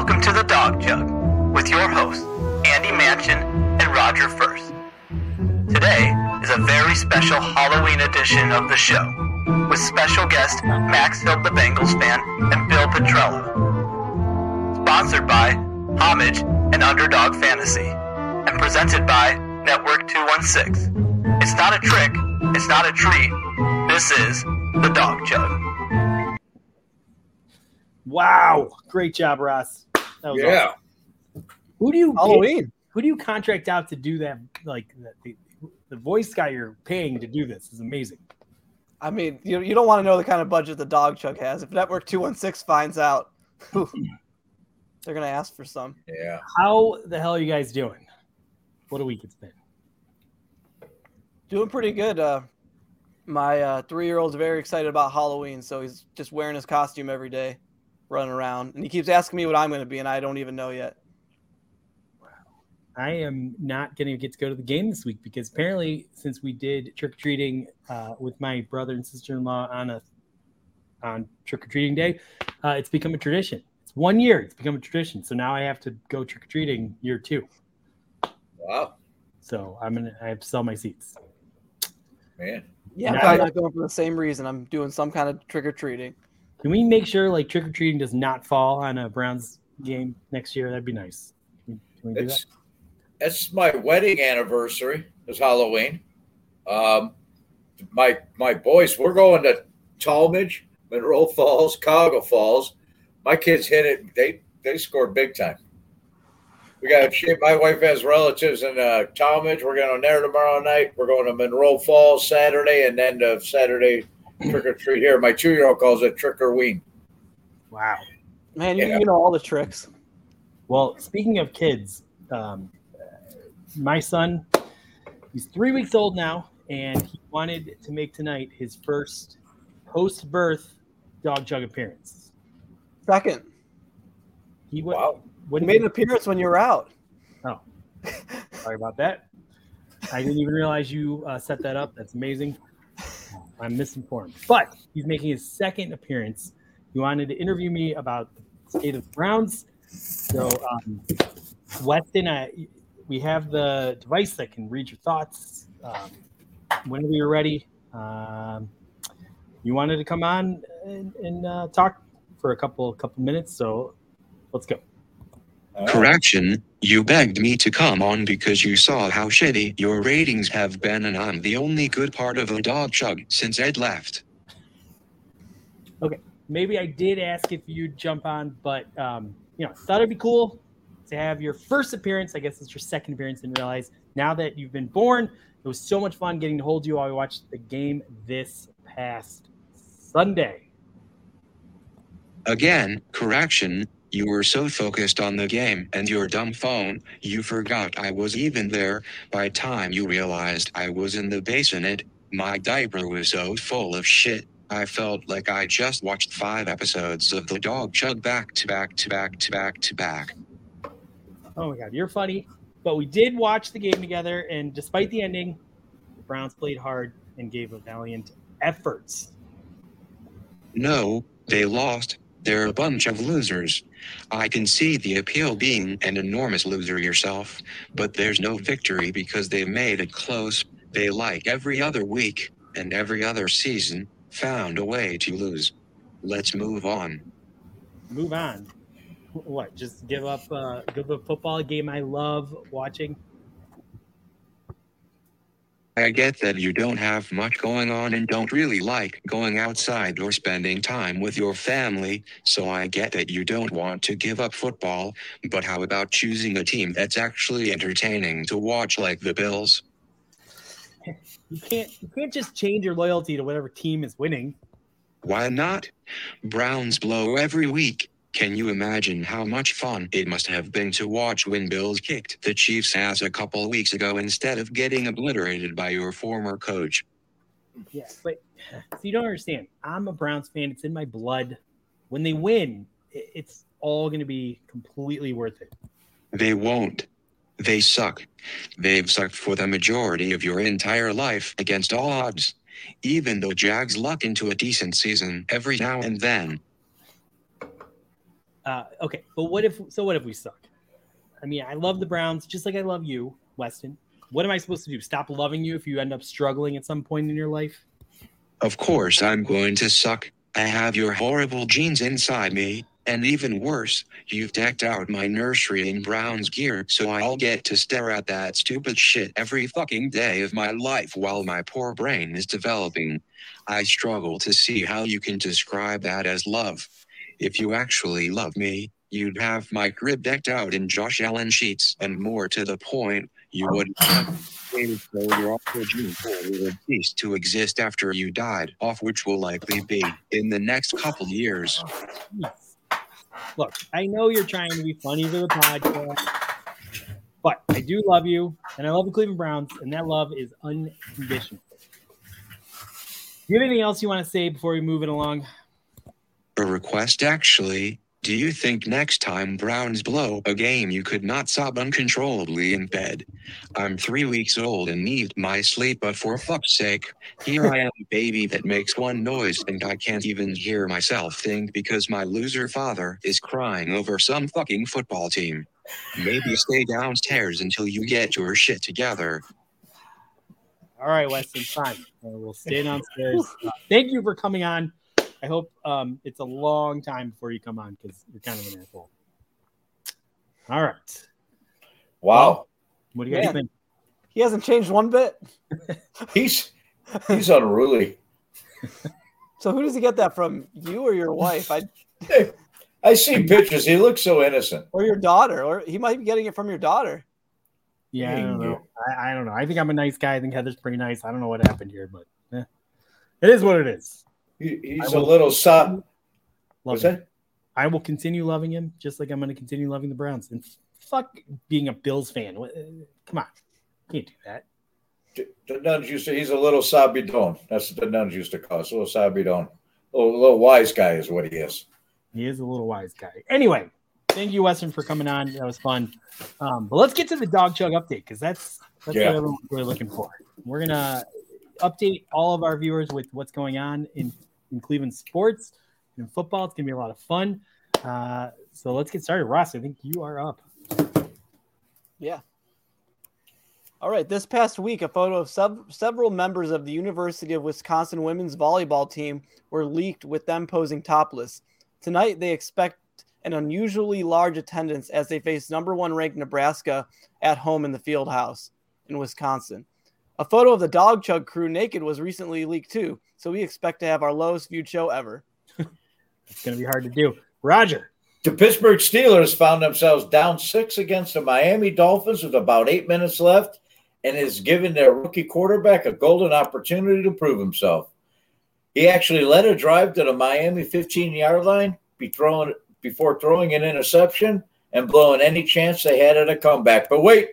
Welcome to the Dawg Chug with your hosts, Andy Mansion and Roger First. Today is a very special Halloween edition of the show with special guest Max Hill, the Bengals fan, and Bill Petrello. Sponsored by Homage and Underdog Fantasy and presented by Network 216. It's not a trick, it's not a treat. This is the Dawg Chug. Wow, great job, Ross. That was Yeah. awesome. Who do you Halloween. Who do you contract out to do that? Like the, the, the voice guy you're paying to do this is amazing. I mean, you, you don't want to know the kind of budget the Dawg Chug has. If Network 216 finds out, whew, they're going to ask for some. Yeah. How the hell are you guys doing? What a week it's been. Doing pretty good. Uh, my uh, three year old's very excited about Halloween, so he's just wearing his costume every day, running around. And he keeps asking me what I'm going to be, and I don't even know yet. Wow. I am not going to get to go to the game this week because apparently, since we did trick or treating uh, with my brother and sister in law on a on trick or treating day, uh, it's become a tradition. It's one year. It's become a tradition. So now I have to go trick or treating year two. Wow. So I'm gonna I have to sell my seats. Man. Yeah, I'm not going for the same reason. I'm doing some kind of trick or treating. Can we make sure like trick or treating does not fall on a Browns game next year? That'd be nice. Can, can we do that? It's it's my wedding anniversary. It's Halloween. Um my my boys, we're going to Tallmadge, Monroe Falls, Cuyahoga Falls. My kids hit it. They they scored big time. We got my wife has relatives in uh, Tallmadge. We're going there tomorrow night. We're going to Monroe Falls Saturday, and then the Saturday trick or treat here. My two year old calls it trick or ween. Wow. Man, you, Yeah. you know all the tricks. Well, speaking of kids, um, my son, he's three weeks old now, and he wanted to make tonight his first post-birth Dawg Chug appearance. Second, He went. Wow. When you made an appearance when you were out. Oh, sorry about that. I didn't even realize you uh, set that up. That's amazing. I'm misinformed. But he's making his second appearance. He wanted to interview me about the state of the Browns. So, um, Weston, I, we have the device that can read your thoughts um, whenever you're ready. Um, you wanted to come on and, and uh, talk for a couple couple minutes, so let's go. Correction, you begged me to come on because you saw how shitty your ratings have been, and I'm the only good part of a Dawg Chug since Ed left. Okay, maybe I did ask if you'd jump on, but um, you know, thought it'd be cool to have your first appearance. I guess it's your second appearance. Didn't realize now that you've been born, it was so much fun getting to hold you while we watched the game this past Sunday. Again, correction, you were so focused on the game and your dumb phone, you forgot I was even there. By time you realized I was in the bassinet, my diaper was so full of shit. I felt like I just watched five episodes of the Dawg Chug back to back to back to back to back. Oh my god, you're funny. But we did watch the game together, and despite the ending, the Browns played hard and gave a valiant efforts. No, they lost. They're a bunch of losers. I can see the appeal being an enormous loser yourself, but there's no victory because they've made it close. They, like every other week and every other season, found a way to lose. Let's move on. Move on. What? Just give up? Uh, give up football game I love watching. I get that you don't have much going on and don't really like going outside or spending time with your family, so I get that you don't want to give up football, but how about choosing a team that's actually entertaining to watch like the Bills? You can't. You can't just change your loyalty to whatever team is winning. Why not? Browns blow every week. Can you imagine how much fun it must have been to watch when Bills kicked the Chiefs' ass a couple weeks ago instead of getting obliterated by your former coach? Yeah, but so you don't understand. I'm a Browns fan. It's in my blood. When they win, it's all going to be completely worth it. They won't. They suck. They've sucked for the majority of your entire life against all odds. Even though Jags luck into a decent season every now and then. Uh, okay, but what if? So what if we suck? I mean, I love the Browns just like I love you, Weston. What am I supposed to do? Stop loving you if you end up struggling at some point in your life? Of course, I'm going to suck. I have your horrible genes inside me, and even worse, you've decked out my nursery in Brown's gear, so I'll get to stare at that stupid shit every fucking day of my life while my poor brain is developing. I struggle to see how you can describe that as love. If you actually love me, you'd have my crib decked out in Josh Allen sheets, and more to the point, you would cease to exist after you died, off which will likely be in the next couple years. Look, I know you're trying to be funny for the podcast, but I do love you, and I love the Cleveland Browns, and that love is unconditional. Do you have anything else you want to say before we move it along? A request, actually. Do you think next time Browns blow a game you could not sob uncontrollably in bed? I'm three weeks old and need my sleep, but for fuck's sake, here I am, a baby that makes one noise and I can't even hear myself think because my loser father is crying over some fucking football team. Maybe stay downstairs until you get your shit together. All right, Weston, fine. We'll stay downstairs. Thank you for coming on. I hope um, it's a long time before you come on because you're kind of an asshole. All right. Wow. What do you guys Man. think? He hasn't changed one bit. He's he's unruly. So who does he get that from? You or your wife? I Hey, I see pictures. He looks so innocent. or your daughter? Or he might be getting it from your daughter. Yeah, I don't know. I, I don't know. I think I'm a nice guy. I think Heather's pretty nice. I don't know what happened here, but eh. it is what it is. He, he's I a will- little soft. What's him. that? I will continue loving him, just like I'm going to continue loving the Browns. And fuck being a Bills fan. Uh, Come on, can't do that. The nuns used to. He's a little sabidon. That's what the nuns used to call us. A little sabidon. A little, little wise guy is what he is. He is a little wise guy. Anyway, thank you, Weston, for coming on. That was fun. Um, but let's get to the Dawg Chug update because that's that's Yeah. what everyone's really looking for. We're gonna update all of our viewers with what's going on in, in Cleveland sports and football. It's gonna be a lot of fun. Uh, so let's get started. Ross, I think you are up. Yeah. All right. This past week, a photo of sub- several members of the University of Wisconsin women's volleyball team were leaked with them posing topless. Tonight, they expect an unusually large attendance as they face number one ranked Nebraska at home in the field house in Wisconsin. A photo of the Dawg Chug crew naked was recently leaked too, so we expect to have our lowest viewed show ever. It's gonna be hard to do. Roger, The Pittsburgh Steelers found themselves down six against the Miami Dolphins with about eight minutes left and is giving their rookie quarterback a golden opportunity to prove himself. He actually led a drive to the Miami 15 yard line be throwing, before throwing an interception and blowing any chance they had at a comeback. But wait,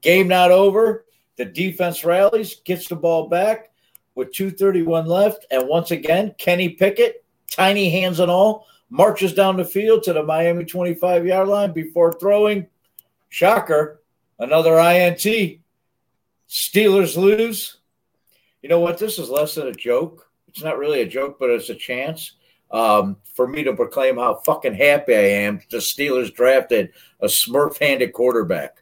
game not over. The defense rallies, gets the ball back with 2.31 left. And once again, Kenny Pickett, tiny hands and all, marches down the field to the Miami 25 yard line before throwing. Shocker, another INT. Steelers lose. You know what? This is less than a joke. It's not really a joke, but it's a chance um, for me to proclaim how fucking happy I am. The Steelers drafted a Smurf handed quarterback.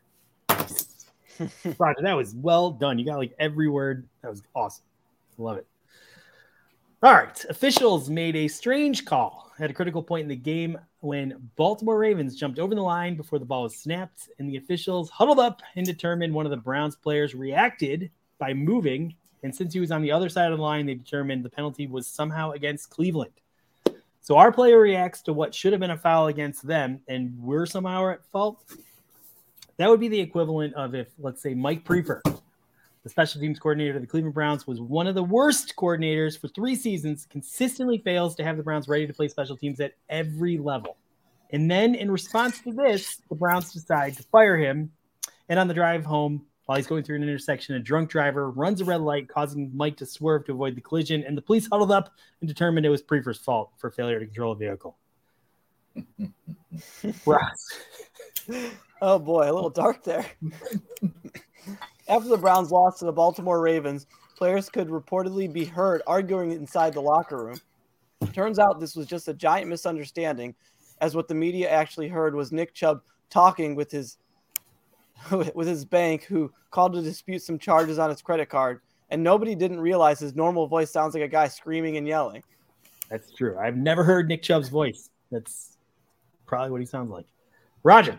Roger, that was well done. You got like every word. That was awesome. Love it. All right. Officials made a strange call at a critical point in the game when Baltimore Ravens jumped over the line before the ball was snapped, and the officials huddled up and determined one of the Browns players reacted by moving. And since he was on the other side of the line, they determined the penalty was somehow against Cleveland. So our player reacts to what should have been a foul against them, and we're somehow at fault. That would be the equivalent of if, let's say, Mike Priefer, the special teams coordinator of the Cleveland Browns, was one of the worst coordinators for three seasons, consistently fails to have the Browns ready to play special teams at every level. And then, in response to this, the Browns decide to fire him. And on the drive home, while he's going through an intersection, a drunk driver runs a red light, causing Mike to swerve to avoid the collision. And the police huddled up and determined it was Priefer's fault for failure to control a vehicle. Ross. Oh boy, a little dark there. After the Browns lost to the Baltimore Ravens, players could reportedly be heard arguing inside the locker room. Turns out this was just a giant misunderstanding, as what the media actually heard was Nick Chubb talking with his with his bank who called to dispute some charges on his credit card and nobody didn't realize his normal voice sounds like a guy screaming and yelling. That's true. I've never heard Nick Chubb's voice. That's probably what he sounds like. Roger.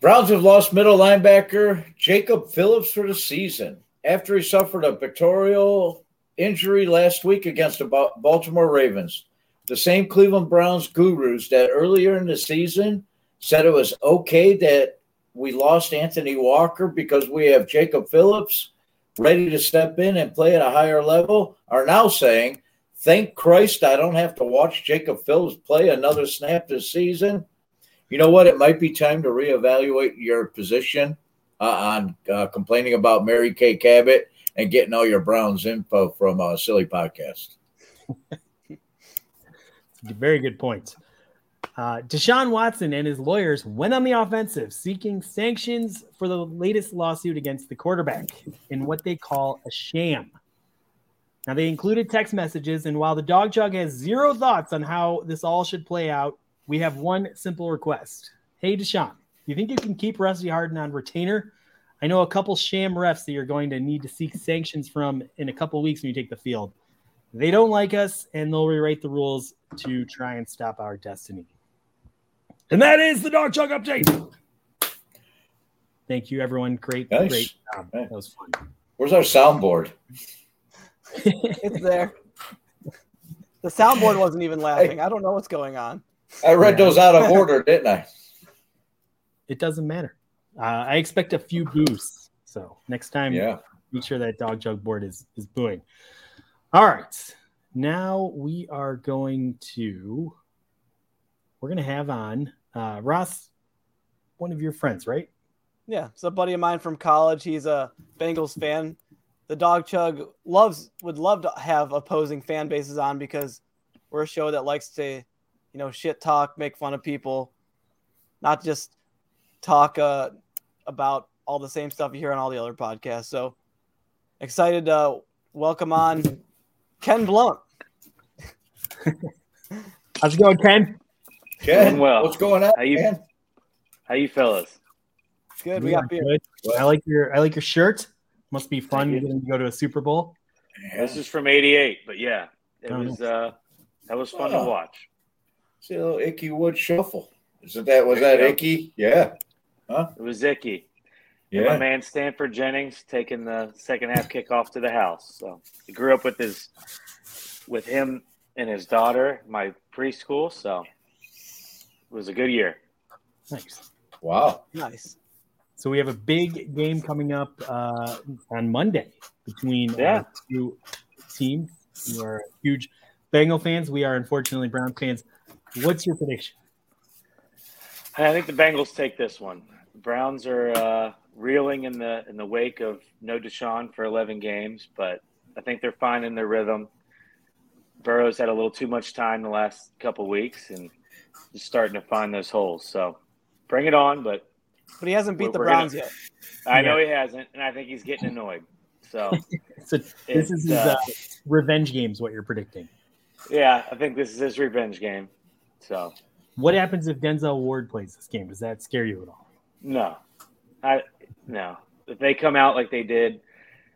Browns have lost middle linebacker Jacob Phillips for the season after he suffered a pectoral injury last week against the Baltimore Ravens. The same Cleveland Browns gurus that earlier in the season said it was okay that we lost Anthony Walker because we have Jacob Phillips ready to step in and play at a higher level are now saying, thank Christ I don't have to watch Jacob Phillips play another snap this season. You know what? It might be time to reevaluate your position uh, on uh, complaining about Mary Kay Cabot and getting all your Browns info from a silly podcast. Very good point. Uh, Deshaun Watson and his lawyers went on the offensive, seeking sanctions for the latest lawsuit against the quarterback in what they call a sham. Now, they included text messages, and while the Dawg Chug has zero thoughts on how this all should play out, we have one simple request. Hey, Deshaun, you think you can keep Rusty Hardin on retainer? I know a couple sham refs that you're going to need to seek sanctions from in a couple weeks when you take the field. They don't like us, and they'll rewrite the rules to try and stop our destiny. And that is the Dawg Chug update. Thank you, everyone. Great, nice. great job. That was fun. Where's our soundboard? It's there. The soundboard wasn't even laughing. Hey, I don't know what's going on. I read yeah. those out of order, didn't I? It doesn't matter. Uh, I expect a few boosts. So next time, yeah, be sure that Dawg Chug board is is booing. All right, now we are going to we're going to have on uh, Ross, one of your friends, right? Yeah, it's a buddy of mine from college. He's a Bengals fan. The Dawg Chug loves would love to have opposing fan bases on because we're a show that likes to, you know, shit talk, make fun of people, not just talk uh, about all the same stuff you hear on all the other podcasts. So excited to welcome on Ken Blunt. How's it going, Ken? Ken, well. what's going on? How you, Ken? how you fellas? Good. We got beer. I like your I like your shirt. Must be fun getting to go to a Super Bowl. This is from '88, but yeah, it oh, was uh, that was fun oh. to watch. See a little Ickey Woods shuffle. Isn't that was that Ickey? Yeah. Huh? It was Ickey. Yeah. And my man Stanford Jennings taking the second half kickoff to the house. So I grew up with his with him and his daughter, my preschool. So it was a good year. Nice. Wow. Nice. So we have a big game coming up uh, on Monday between yeah. two teams. You are huge Bengal fans. We are unfortunately Brown fans. What's your prediction? I think the Bengals take this one. The Browns are uh, reeling in the in the wake of no Deshaun for 11 games, but I think they're finding their rhythm. Burrow's had a little too much time the last couple weeks, and just starting to find those holes. So bring it on, but but he hasn't beat the Browns gonna, yet. I know he hasn't, and I think he's getting annoyed. So, so this is his uh, uh, revenge games. What you're predicting? Yeah, I think this is his revenge game. So, what happens if Denzel Ward plays this game? Does that scare you at all? No, I no. If they come out like they did,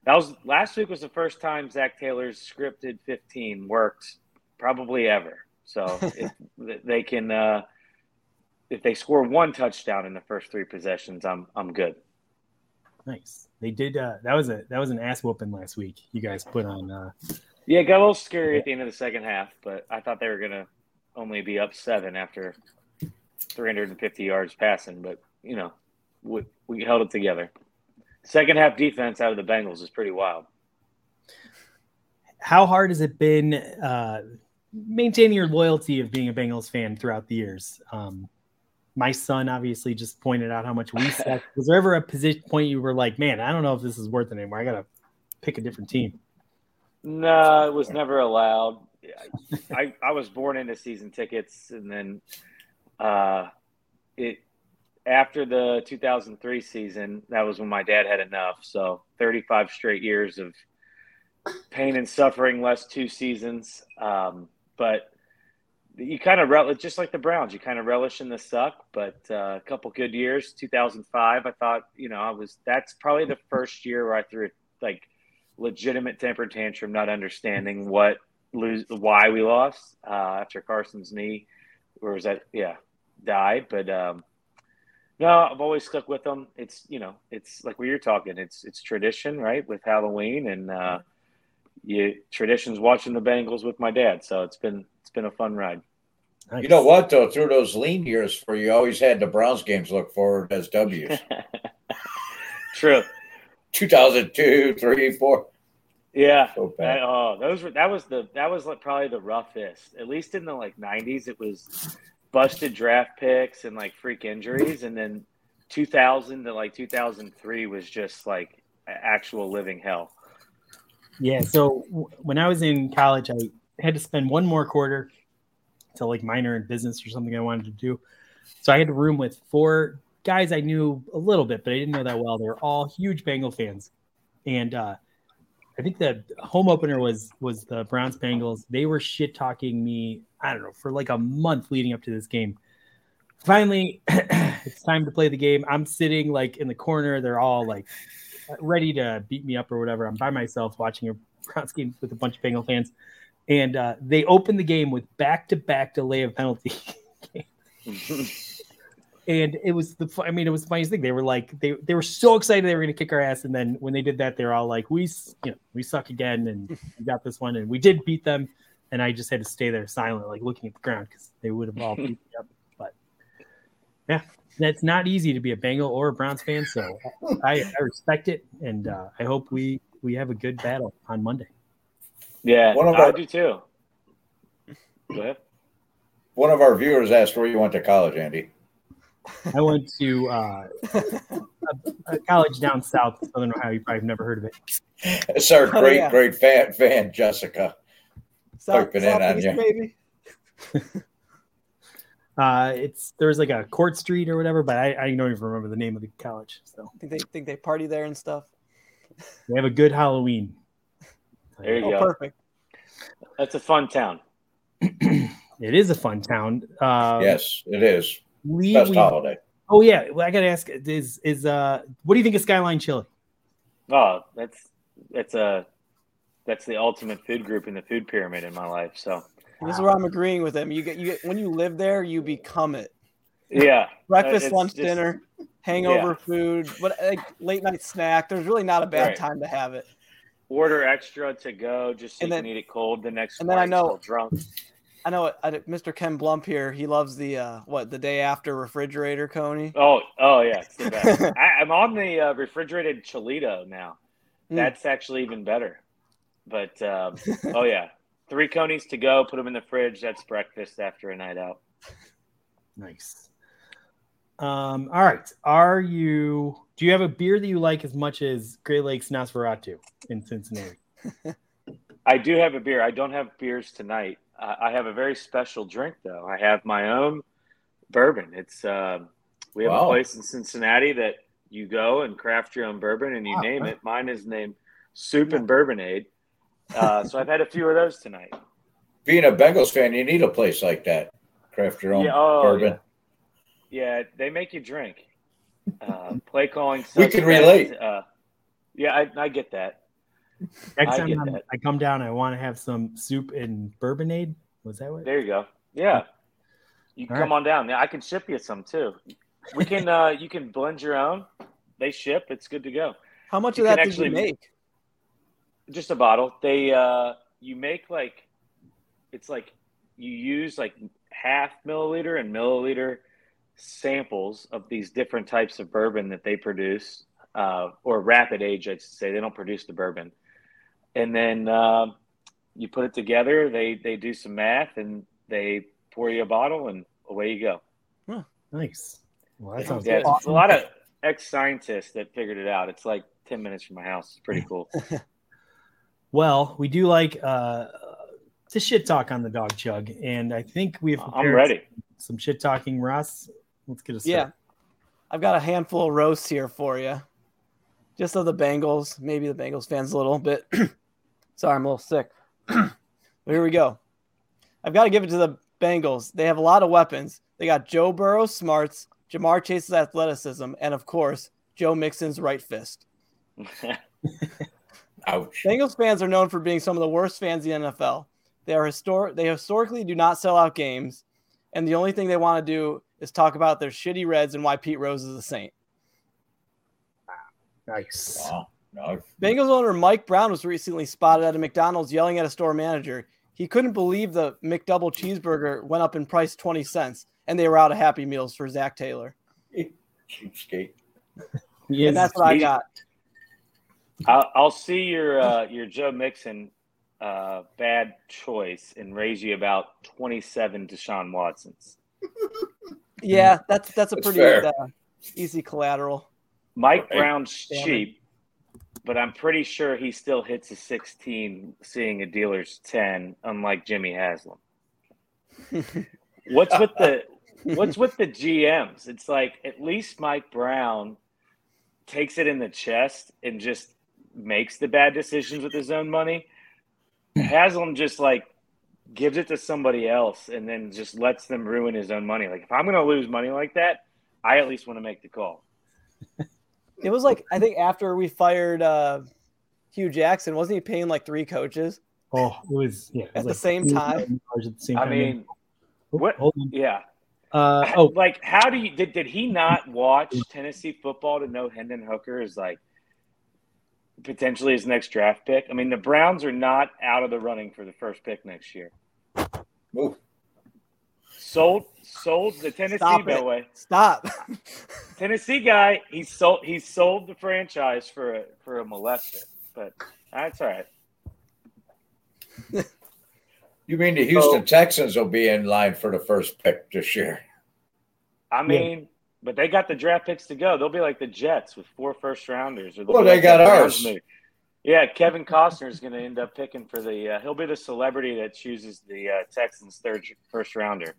that was last week was the first time Zac Taylor's scripted 15 worked probably ever. So if they can, uh, if they score one touchdown in the first three possessions, I'm I'm good. Nice. They did. Uh, that was a that was an ass whooping last week. You guys put on. Uh, yeah, it got a little scary at the end of the second half, but I thought they were gonna only be up seven after 350 yards passing. But you know, we, we held it together. Second half defense out of the Bengals is pretty wild. How hard has it been? Uh, maintaining your loyalty of being a Bengals fan throughout the years. Um, my son obviously just pointed out how much we suck. Was there ever a position point you were like, man, I don't know if this is worth it anymore. I got to pick a different team. No, it was never allowed. I, I was born into season tickets, and then uh, it after the 2003 season, that was when my dad had enough. So 35 straight years of pain and suffering, less two seasons. Um, but you kind of relish, just like the Browns, you kind of relish in the suck. But uh, a couple good years, 2005, I thought, you know, I was. That's probably the first year where I threw like legitimate temper tantrum, not understanding what lose, why we lost uh, after Carson's knee, or was that, yeah, died. But um, no, I've always stuck with them. It's you know, it's like we were talking. It's it's tradition, right, with Halloween and. Uh, you traditions watching the Bengals with my dad, so it's been it's been a fun ride. You know what though? Through those lean years, for you always had the Browns games look forward as W's. True. 2002, three, four. Yeah. So That, bad. oh, those were that was the that was like probably the roughest. At least in the like '90s, it was busted draft picks and like freak injuries, and then 2000 to like 2003 was just like actual living hell. Yeah. So w- when I was in college, I had to spend one more quarter to like minor in business or something I wanted to do. So I had a room with four guys I knew a little bit, but I didn't know that well. They were all huge Bengal fans, and uh, I think the home opener was was the Browns Bengals. They were shit talking me. I don't know for like a month leading up to this game. Finally, it's time to play the game. I'm sitting like in the corner. They're all like ready to beat me up or whatever. I'm by myself watching a Browns game with a bunch of Bengal fans, and uh, they opened the game with back to back delay of penalty. and it was the I mean it was the funniest thing. They were like they they were so excited they were going to kick our ass, and then when they did that, they're all like we you know we suck again, and we got this one, and we did beat them, and I just had to stay there silent, like looking at the ground because they would have all beat me up. But yeah, that's not easy to be a Bengal or a Browns fan, so I, I respect it, and uh, I hope we we have a good battle on Monday. Yeah, One of I our- do too. Go ahead. One of our viewers asked where you went to college, Andy. I went to uh, a, a college down south, Southern Ohio. You probably have never heard of it. It's our Oh, great, yeah. great fan, fan, Jessica. South, Piping in on Southeast, you. maybe. Uh, it's there's like a Court Street or whatever, but I, I don't even remember the name of the college. So I Think they think they party there and stuff. they have a good Halloween. There you Oh, go. perfect. That's a fun town. It is a fun town. Uh, yes, it is. Lee, Best we- holiday. oh yeah, well, I gotta ask is is uh what do you think of Skyline Chili? Oh, that's that's a that's the ultimate food group in the food pyramid in my life. So This is where I'm agreeing with him. You get you get when you live there, you become it. yeah, Breakfast, it's lunch, just- dinner, hangover Yeah. food, but like late night snack. There's really not a bad Right. time to have it. Order extra to go just so And you then- can eat it cold the next and then I know- drunk. I know I, Mr. Ken Blump here. He loves the uh, what the day after refrigerator coney. Oh, oh yeah, it's the best. I, I'm on the uh, refrigerated Cholito now. Mm. That's actually even better. But um, oh yeah, three conies to go. Put them in the fridge. That's breakfast after a night out. Nice. Um, all right. Are you do you have a beer that you like as much as Great Lakes Nosferatu in Cincinnati? I do have a beer. I don't have beers tonight. Uh, I have a very special drink though. I have my own bourbon. It's um we have a place in Cincinnati that you go and craft your own bourbon and you Wow. name it. Mine is named Soup and Bourbonade. Uh, so I've had a few of those tonight. Being a Bengals fan, you need a place like that. Craft your own Yeah, oh, bourbon. Yeah, they make you drink. Uh, play calling. We can relate. Uh, yeah, I, I get that. Next I time I'm- that. I come down, I want to have some soup and bourbonade. Was that what? There you go. Yeah, you can All come on down. Yeah, I can ship you some too. We can. uh You can blend your own. They ship. It's good to go. How much You of that did actually- you make? Just a bottle. They. uh You make like. It's like you use like half milliliter and milliliter samples of these different types of bourbon that they produce, uh, or rapid age, I should say. They don't produce the bourbon, and then um you put it together. They they do some math and they pour you a bottle, and away you go. Nice. Well, that sounds Yeah, it's awesome. a lot of ex scientists that figured it out. It's like ten minutes from my house. It's pretty cool. Well, we do like uh, to shit talk on the Dawg Chug, and I think we have I'm prepared ready. some shit talking. Ross, let's get us Yeah. started. I've got a handful of roasts here for you. Just of the Bengals, maybe the Bengals fans a little bit. Sorry, I'm a little sick. but here we go. I've got to give it to the Bengals, they have a lot of weapons. They got Joe Burrow smarts, Ja'Marr Chase's athleticism, and of course, Joe Mixon's right fist. Ouch. Bengals fans are known for being some of the worst fans in the NFL. They are historic. They historically do not sell out games, and the only thing they want to do is talk about their shitty Reds and why Pete Rose is a saint. Nice. Wow. No, Bengals owner Mike Brown was recently spotted at a McDonald's yelling at a store manager. He couldn't believe the McDouble cheeseburger went up in price 20 cents and they were out of Happy Meals for Zac Taylor. cheapskate. He And that's what I got. I'll, I'll see your uh, your Joe Mixon uh, bad choice and raise you about twenty seven Deshaun Watsons. Yeah, that's that's a That's pretty fair. uh, easy collateral. Mike Right. Brown's Damn it. cheap, but I'm pretty sure he still hits a 16, seeing a dealer's 10, unlike Jimmy Haslam. What's with the What's with the GMs? It's like at least Mike Brown takes it in the chest and just makes the bad decisions with his own money. Haslam just like gives it to somebody else and then just lets them ruin his own money. Like if I'm going to lose money like that, I at least want to make the call. It was like I think after we fired uh, Hue Jackson, wasn't he paying like three coaches? Oh, it was yeah. it was At the same time? $2,000 At the same I mean, Oh, what- hold on. yeah. Uh, oh, like how do you did, did he not watch Tennessee football to know Hendon Hooker is like potentially his next draft pick? I mean, the Browns are not out of the running for the first pick next year. Ooh, Sold sold the Tennessee Stop by it. the way. Stop. Tennessee guy, he sold he sold the franchise for a for a molester. But that's all right. you mean the Houston Oh. Texans will be in line for the first pick this year? I mean, but they got the draft picks to go. They'll be like the Jets with four first rounders. Or they'll Well, be they got the ours. movie. Yeah, Kevin Costner is going to end up picking for the. Uh, he'll be the celebrity that chooses the uh, Texans' third first rounder.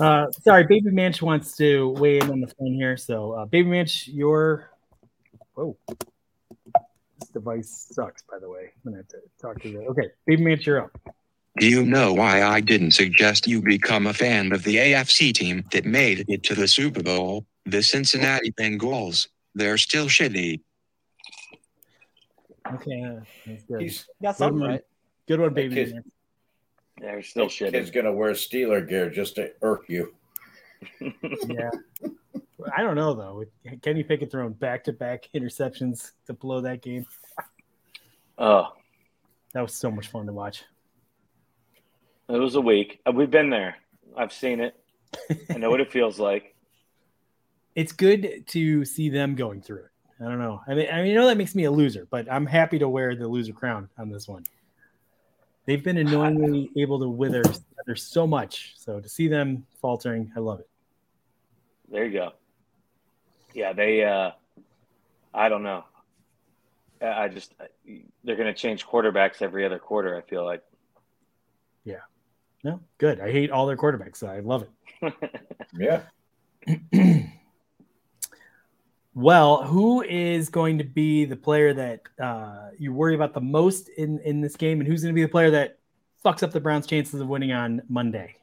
uh, sorry, Baby Manch wants to weigh in on the phone here. So, uh, Baby Manch, your whoa, this device sucks. By the way, I'm gonna have to talk to you. Okay, Baby Manch, you're up. Do you know why I didn't suggest you become a fan of the AFC team that made it to the Super Bowl? The Cincinnati Bengals. They're still shitty. Okay, that's good. He's Got something Good one. right. Good one, Baby Kid- Manch. They're still kid's shitty. gonna wear Steeler gear just to irk you. Yeah. I don't know though. With Kenny Pickett throwing back-to-back interceptions to blow that game. Oh, That was so much fun to watch. it was a week. Uh, We've been there. I've seen it. I know what it feels like. It's good to see them going through it. I don't know. I mean, I mean, you know that makes me a loser, but I'm happy to wear the loser crown on this one. They've been annoyingly able to wither together so much. So to see them faltering, I love it. There you go. Yeah, they. uh I don't know. I I just they're going to change quarterbacks every other quarter. I feel like. Yeah. No, good. I hate all their quarterbacks, so I love it. Yeah. well, who is going to be the player that uh, you worry about the most in in this game, and who's going to be the player that fucks up the Browns' chances of winning on Monday?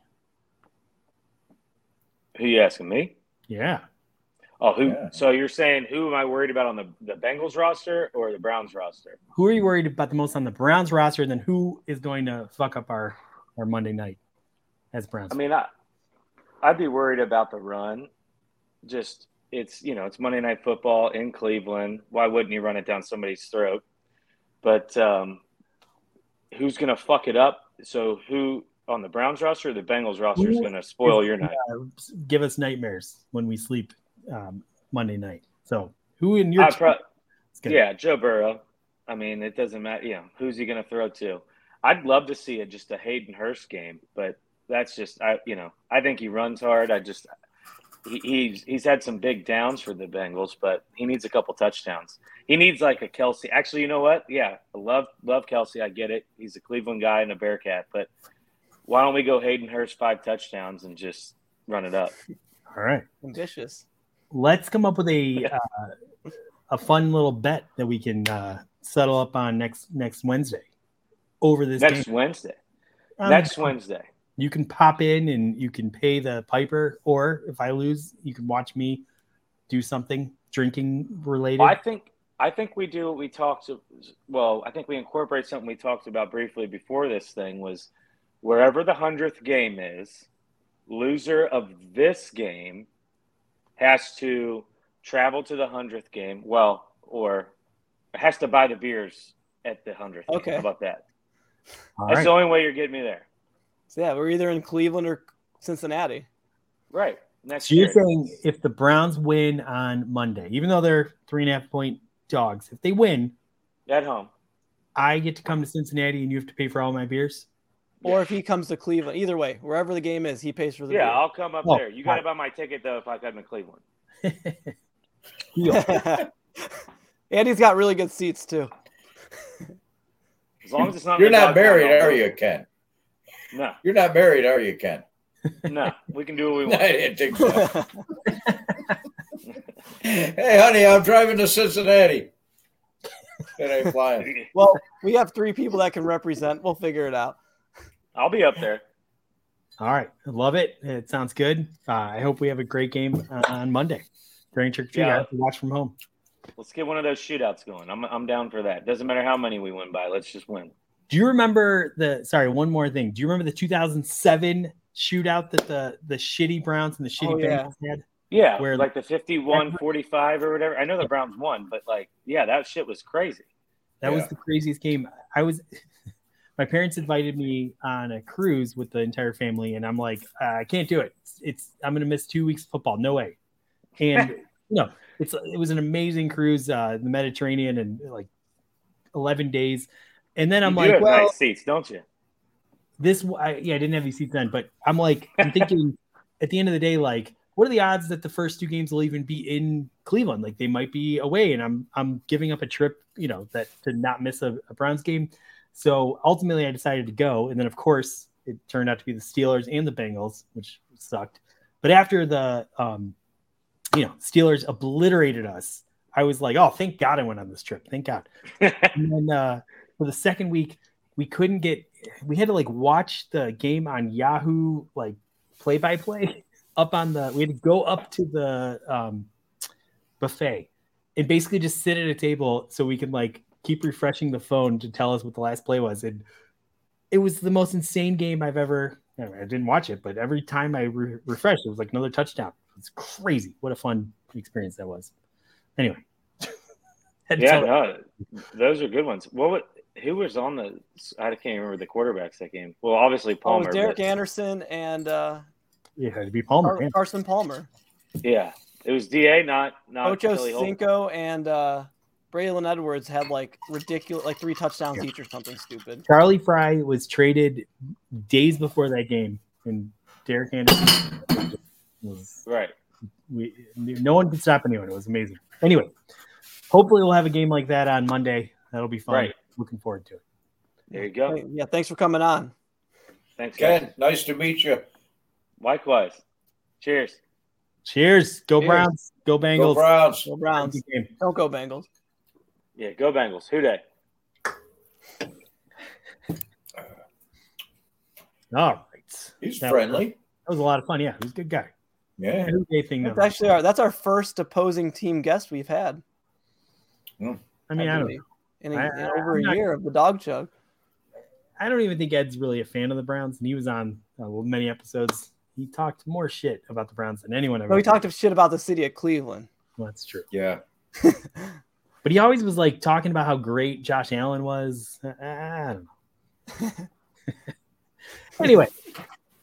Who you asking me? Yeah. Oh, who? Yeah. So you're saying who am I worried about on the the Bengals roster or the Browns roster? Who are you worried about the most on the Browns roster? And then who is going to fuck up our, our Monday night as Browns? I mean, I I'd be worried about the run. Just it's you know it's Monday Night Football in Cleveland. Why wouldn't you run it down somebody's throat? But um, who's going to fuck it up? So who on the Browns roster or the Bengals roster is going to spoil your night? Give us nightmares when we sleep um, Monday night. So who in your pro- yeah, Joe Burrow. I mean, it doesn't matter. You know, who's he going to throw to? I'd love to see it just a Hayden Hurst game, but that's just I. You know, I think he runs hard. I just he, he's he's had some big downs for the Bengals, but he needs a couple touchdowns. He needs like a Kelce. Actually, you know what? Yeah, I love love Kelce. I get it. He's a Cleveland guy and a Bearcat, but why don't we go Hayden Hurst five touchdowns and just run it up? All right. Ambitious. Let's come up with a uh, a fun little bet that we can uh, settle up on next next Wednesday over this Next game. Wednesday. Um, Next Wednesday. You can pop in and you can pay the piper, or if I lose, you can watch me do something drinking related. Well, I think I think we do what we talked to. Well, I think we incorporate something we talked about briefly before this thing was wherever the hundredth game is, loser of this game has to travel to the hundredth game. Well, or has to buy the beers at the hundredth. Okay. How about that? All That's right. the only way you're getting me there. So yeah, we're either in Cleveland or Cincinnati. Right. Next So you're year. saying if the Browns win on Monday, even though they're three and a half point dogs, if they win, at home. I get to come to Cincinnati and you have to pay for all my beers. Or if he comes to Cleveland, either way, wherever the game is, he pays for the Yeah, beer. I'll come up Oh, there. You got to buy my ticket though if I come to Cleveland. Deal. Andy's got really good seats too. As long as it's not. You're not buried, married, are you, Ken? No, You're not married, are you, Ken? no. We can do what we want. I want. didn't think so. hey, honey, I'm driving to Cincinnati. It ain't flying. well, we have three people that can represent. We'll figure it out. I'll be up there. all right. Love it. It sounds good. Uh, I hope we have a great game uh, on Monday during trick or treat. Yeah. To watch from home. Let's get one of those shootouts going. I'm I'm down for that. Doesn't matter how many we win by. Let's just win. Do you remember the? Sorry, one more thing. Do you remember the 2007 shootout that the the shitty Browns and the shitty Oh, yeah. Bengals had? Yeah, Where- like the 51-45 or whatever. I know the Browns won, but like, yeah, that shit was crazy. That was the craziest game. I was. My parents invited me on a cruise with the entire family, and I'm like, uh, I can't do it. It's, it's I'm going to miss two weeks of football. No way. And you know, it's it was an amazing cruise, uh, the Mediterranean, and like 11 days. And then I'm you like, well, nice seats, don't you? this I, yeah i didn't have these seats then but i'm like i'm thinking at the end of the day like what are the odds that the first two games will even be in cleveland? Like they might be away and i'm i'm giving up a trip you know that to not miss a, a browns game. So ultimately i decided to go and then of course it turned out to be the steelers and the bengals which sucked. But after the um you know steelers obliterated us i was like oh thank god i went on this trip. Thank god. And then uh, for the second week, we couldn't get. We had to like watch the game on Yahoo, like play by play, up on the. We had to go up to the um, buffet and basically just sit at a table so we can like keep refreshing the phone to tell us what the last play was. And it was the most insane game I've ever. I didn't watch it, but every time I re- refreshed, it was like another touchdown. It's crazy. What a fun experience that was. Anyway. Yeah, no, those are good ones. Well what would, who was on the? I can't remember the quarterbacks that game. Well, obviously Oh, it Palmer. was Derek but- Anderson and uh, Yeah, it'd be Palmer. Car- Carson Palmer. Yeah, it was Da, not not Ocho Billy Holden. Cinco and uh, Braylon Edwards had like ridiculous, like three touchdowns each or something stupid. Charlie Frye was traded days before that game, and Derek Anderson was Right. we, no one could stop anyone. It was amazing. Anyway, hopefully we'll have a game like that on Monday. That'll be fun. Right. Looking forward to it. There you go. Hey, Yeah, thanks for coming on. Thanks, guys. Ken, nice to meet you. Likewise. Cheers. Cheers. Go Cheers. Browns. Go Bengals. Go Browns. Go Browns. Don't go Bengals. Yeah, go Bengals. Who Dey? All right. He's That- friendly. That was a lot of fun. Yeah, he's a good guy. Yeah. Who they think That's actually our that's our first opposing team guest we've had. Hmm. I mean, I don't believe, in, a, I- in over I'm a not- year of the Dawg Chug. I don't even think Ed's really a fan of the Browns, and he was on uh, many episodes. He talked more shit about the Browns than anyone ever. No, we did. talked shit about the city of Cleveland. Well, that's true. Yeah. But he always was like talking about how great Josh Allen was. I, I don't know. anyway,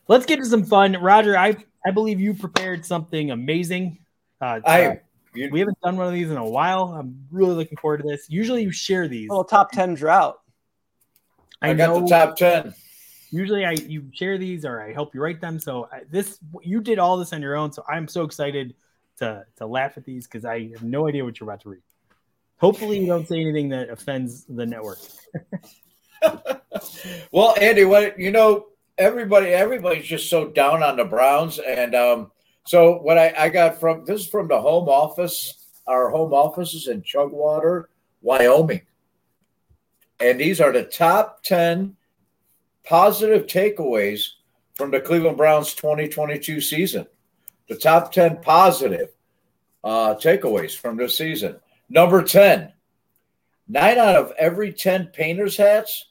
let's get to some fun. Roger, I I believe you prepared something amazing. Uh, I you, we haven't done one of these in a while. I'm really looking forward to this. Usually you share these. A little top ten drought. I, got know the top ten. usually I you share these or I help you write them. So I, this you did all this on your own. So I'm so excited to to laugh at these because I have no idea what you're about to read. Hopefully you don't say anything that offends the network. Well, Andy, what you know, everybody, everybody's just so down on the Browns, and um, so what I, I got from this is from the home office. Our home office is in Chugwater, Wyoming, and these are the top ten positive takeaways from the Cleveland Browns 2022 season. The top 10 positive uh, takeaways from this season. Number 10, nine out of every 10 painters' hats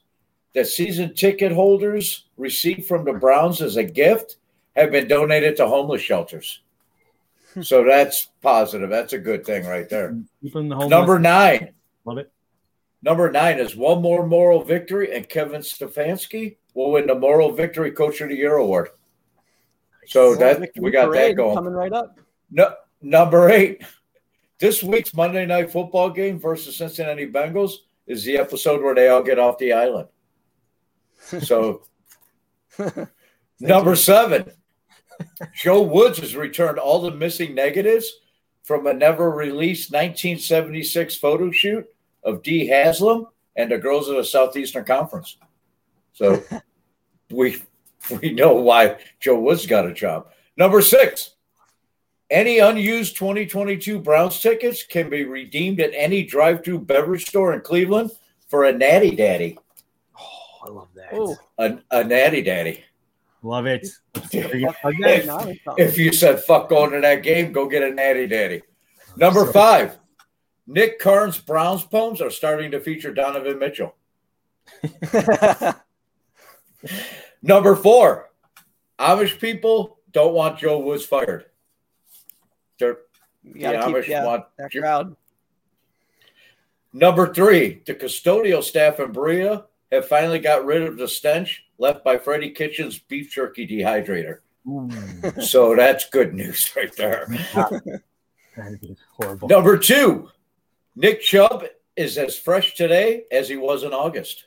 that season ticket holders received from the Browns as a gift have been donated to homeless shelters. Hmm. so that's positive. That's a good thing right there. The. Number nine. Love it. Number nine is one more moral victory, and Kevin Stefanski will win the Moral Victory Coach of the Year award. So that we got that going. coming right up. No, number eight. This week's Monday Night Football game versus Cincinnati Bengals is the episode where they all get off the island. So, number seven, Joe Woods has returned all the missing negatives from a never released 1976 photo shoot of Dee Haslam and the girls of the Southeastern Conference. So, we we know why Joe Woods got a job. Number six, any unused 2022 Browns tickets can be redeemed at any drive-through beverage store in Cleveland for a Natty Daddy. Oh, I love that. A, a Natty Daddy. Love it. If, Okay. now it's something. if you said fuck going to that game, go get a Natty Daddy. Number five, Nick Carnes' Browns poems are starting to feature Donovan Mitchell. Number four, Amish people don't want Joe Woods fired. They're You gotta The keep yeah, want that Joe- crowd. Number three, the custodial staff in Berea have finally got rid of the stench left by Freddie Kitchens' beef jerky dehydrator. Ooh, So that's good news right there. that'd be horrible. Number two, Nick Chubb is as fresh today as he was in August.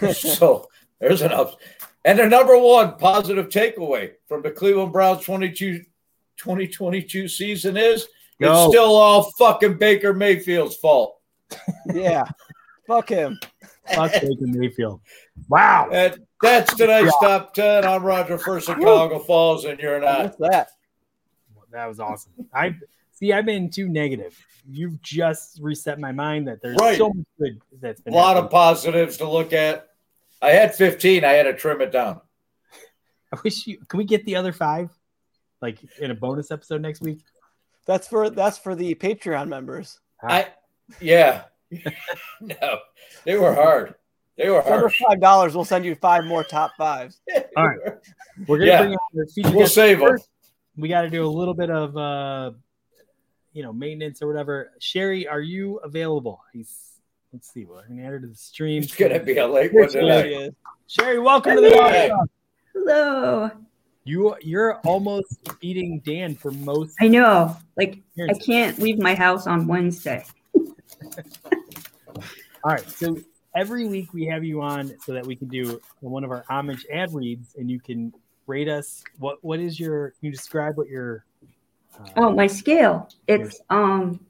so there's an up. And the number one positive takeaway from the Cleveland Browns 22, 2022 season is Go. it's still all fucking Baker Mayfield's fault. Yeah. Fuck him. Fuck Baker Mayfield. Wow. And that's tonight's top 10. I'm Roger First in Cuyahoga Falls, and you're not. What's that? That was awesome. I see. I've been too negative. You've just reset my mind that there's Right. so much good that's A been a lot of positives to look at. I had 15. I had to trim it down. I wish you. Can we get the other five, like in a bonus episode next week? That's for that's for the Patreon members. I, yeah. no, they were hard. They were For harsh. five dollars, we'll send you five more top fives. All right. We're gonna Yeah. bring out the feature We'll guest save them. We got to do a little bit of, uh, you know, maintenance or whatever. Sherry, are you available? He's. Let's see. We're gonna add her to the stream. It's gonna be a late one There tonight. is. Sherry, welcome to the Hey. podcast. Hello. You you're almost beating Dan for most. I know. Like I can't leave my house on Wednesday. All right. So every week we have you on so that we can do one of our homage ad reads, and you can rate us. What what is your? Can you describe what your? Uh, Oh, my scale. It's um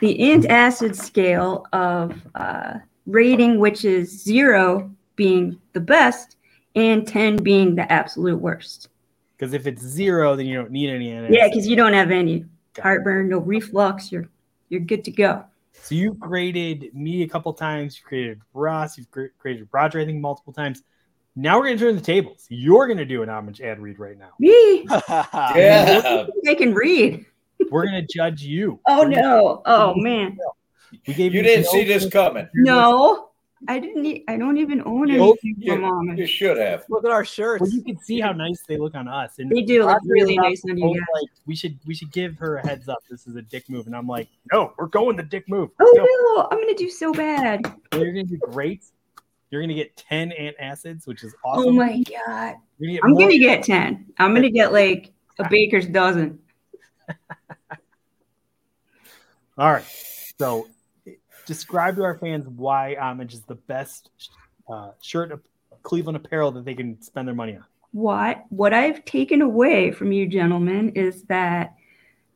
the antacid scale of uh, rating, which is zero being the best and ten being the absolute worst. Because if it's zero, then you don't need any. NS. Yeah, because you don't have any heartburn, no reflux. You're you're good to go. So you graded me a couple times. You created Ross. You've gr- created Roger. I think multiple times. Now we're gonna turn the tables. You're gonna do an homage ad read right now. Me, Yeah. they can read. We're gonna judge you. Oh We're gonna- no! Oh man! We gave You you didn't see this coming. No, I didn't. e- I don't even own You, anything you- from mom. you should have. Look at our shirts. Well, you can see how nice they look on us. And They do look really nice on you guys. Like we should we should give her a heads up. This is a dick move, and I'm like, no, we're going the dick move. Oh No, no! I'm gonna do so bad. you're gonna do great. You're gonna get ten antacids, which is oh awesome. Oh my god! Gonna I'm gonna get ten. I'm gonna get like a baker's dozen. All right. So, describe to our fans why Homage is the best uh, shirt of Cleveland apparel that they can spend their money on. What what I've taken away from you gentlemen is that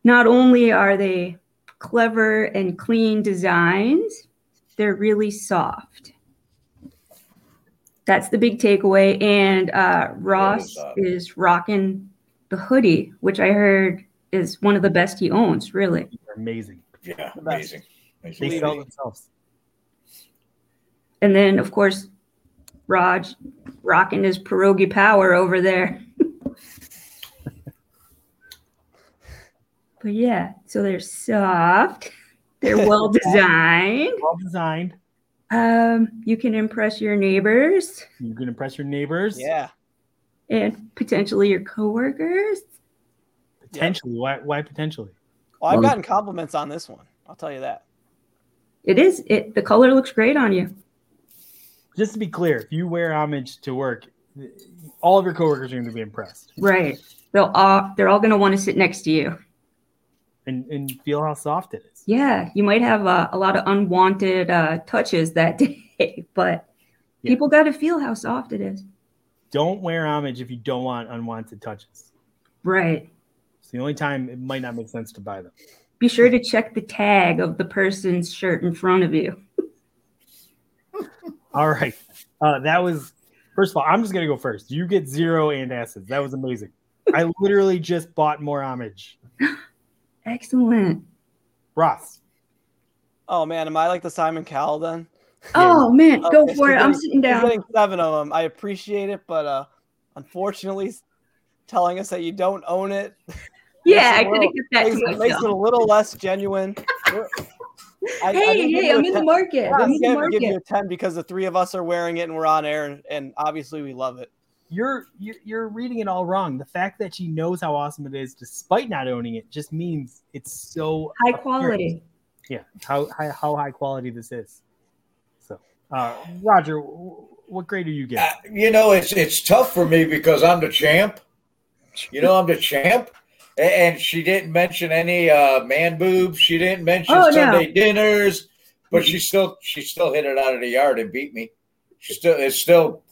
not only are they clever and clean designs, they're really soft. That's the big takeaway. And uh, Ross is rocking the hoodie, which I heard is one of the best he owns. Really. Amazing. Yeah, amazing. They amazing. sell themselves. And then, of course, Raj rocking his pierogi power over there. but yeah, so they're soft. They're well designed. Well designed. Um, you can impress your neighbors You can impress your neighbors. Yeah. and potentially your coworkers. Potentially. Why? Why potentially? Well, I've gotten compliments on this one. I'll tell you that. It is it the color looks great on you. Just to be clear, if you wear homage to work, all of your coworkers are going to be impressed Right. They'll all they're all gonna want to sit next to you. and, and feel how soft it is. Yeah, you might have uh, a lot of unwanted uh, touches that day, but Yeah. people got to feel how soft it is. Don't wear homage if you don't want unwanted touches. Right. It's the only time it might not make sense to buy them. Be sure to check the tag of the person's shirt in front of you. All right. Uh, that was, first of all, I'm just going to go first. You get zero and acids. That was amazing. I literally just bought more homage. Excellent. Ross, Oh man, am I like the Simon Cowell then? Oh man, go Okay, for she's it. I'm sitting down. getting seven of them. I appreciate it, but uh, unfortunately, telling us that you don't own it Yeah, I makes it could have little- kept that makes, to it, makes it a little less genuine. We're- I- I Hey, didn't give hey, you a I'm in the 10 market. Yeah, I'm in the I can't give you a ten because the three of us are wearing it and we're on air, and, and obviously we love it. you're, you're you're reading it all wrong. The fact that she knows how awesome it is, despite not owning it, just means it's so High apparent. quality. Yeah, how high, how high quality this is. So, uh, Roger, what grade are you Uh, getting? you know, it's it's tough for me because I'm the champ. You know, I'm the champ. A- And she didn't mention any uh, man boobs. She didn't mention Oh, no. Sunday dinners, but she still she still hit it out of the yard and beat me. She still it's still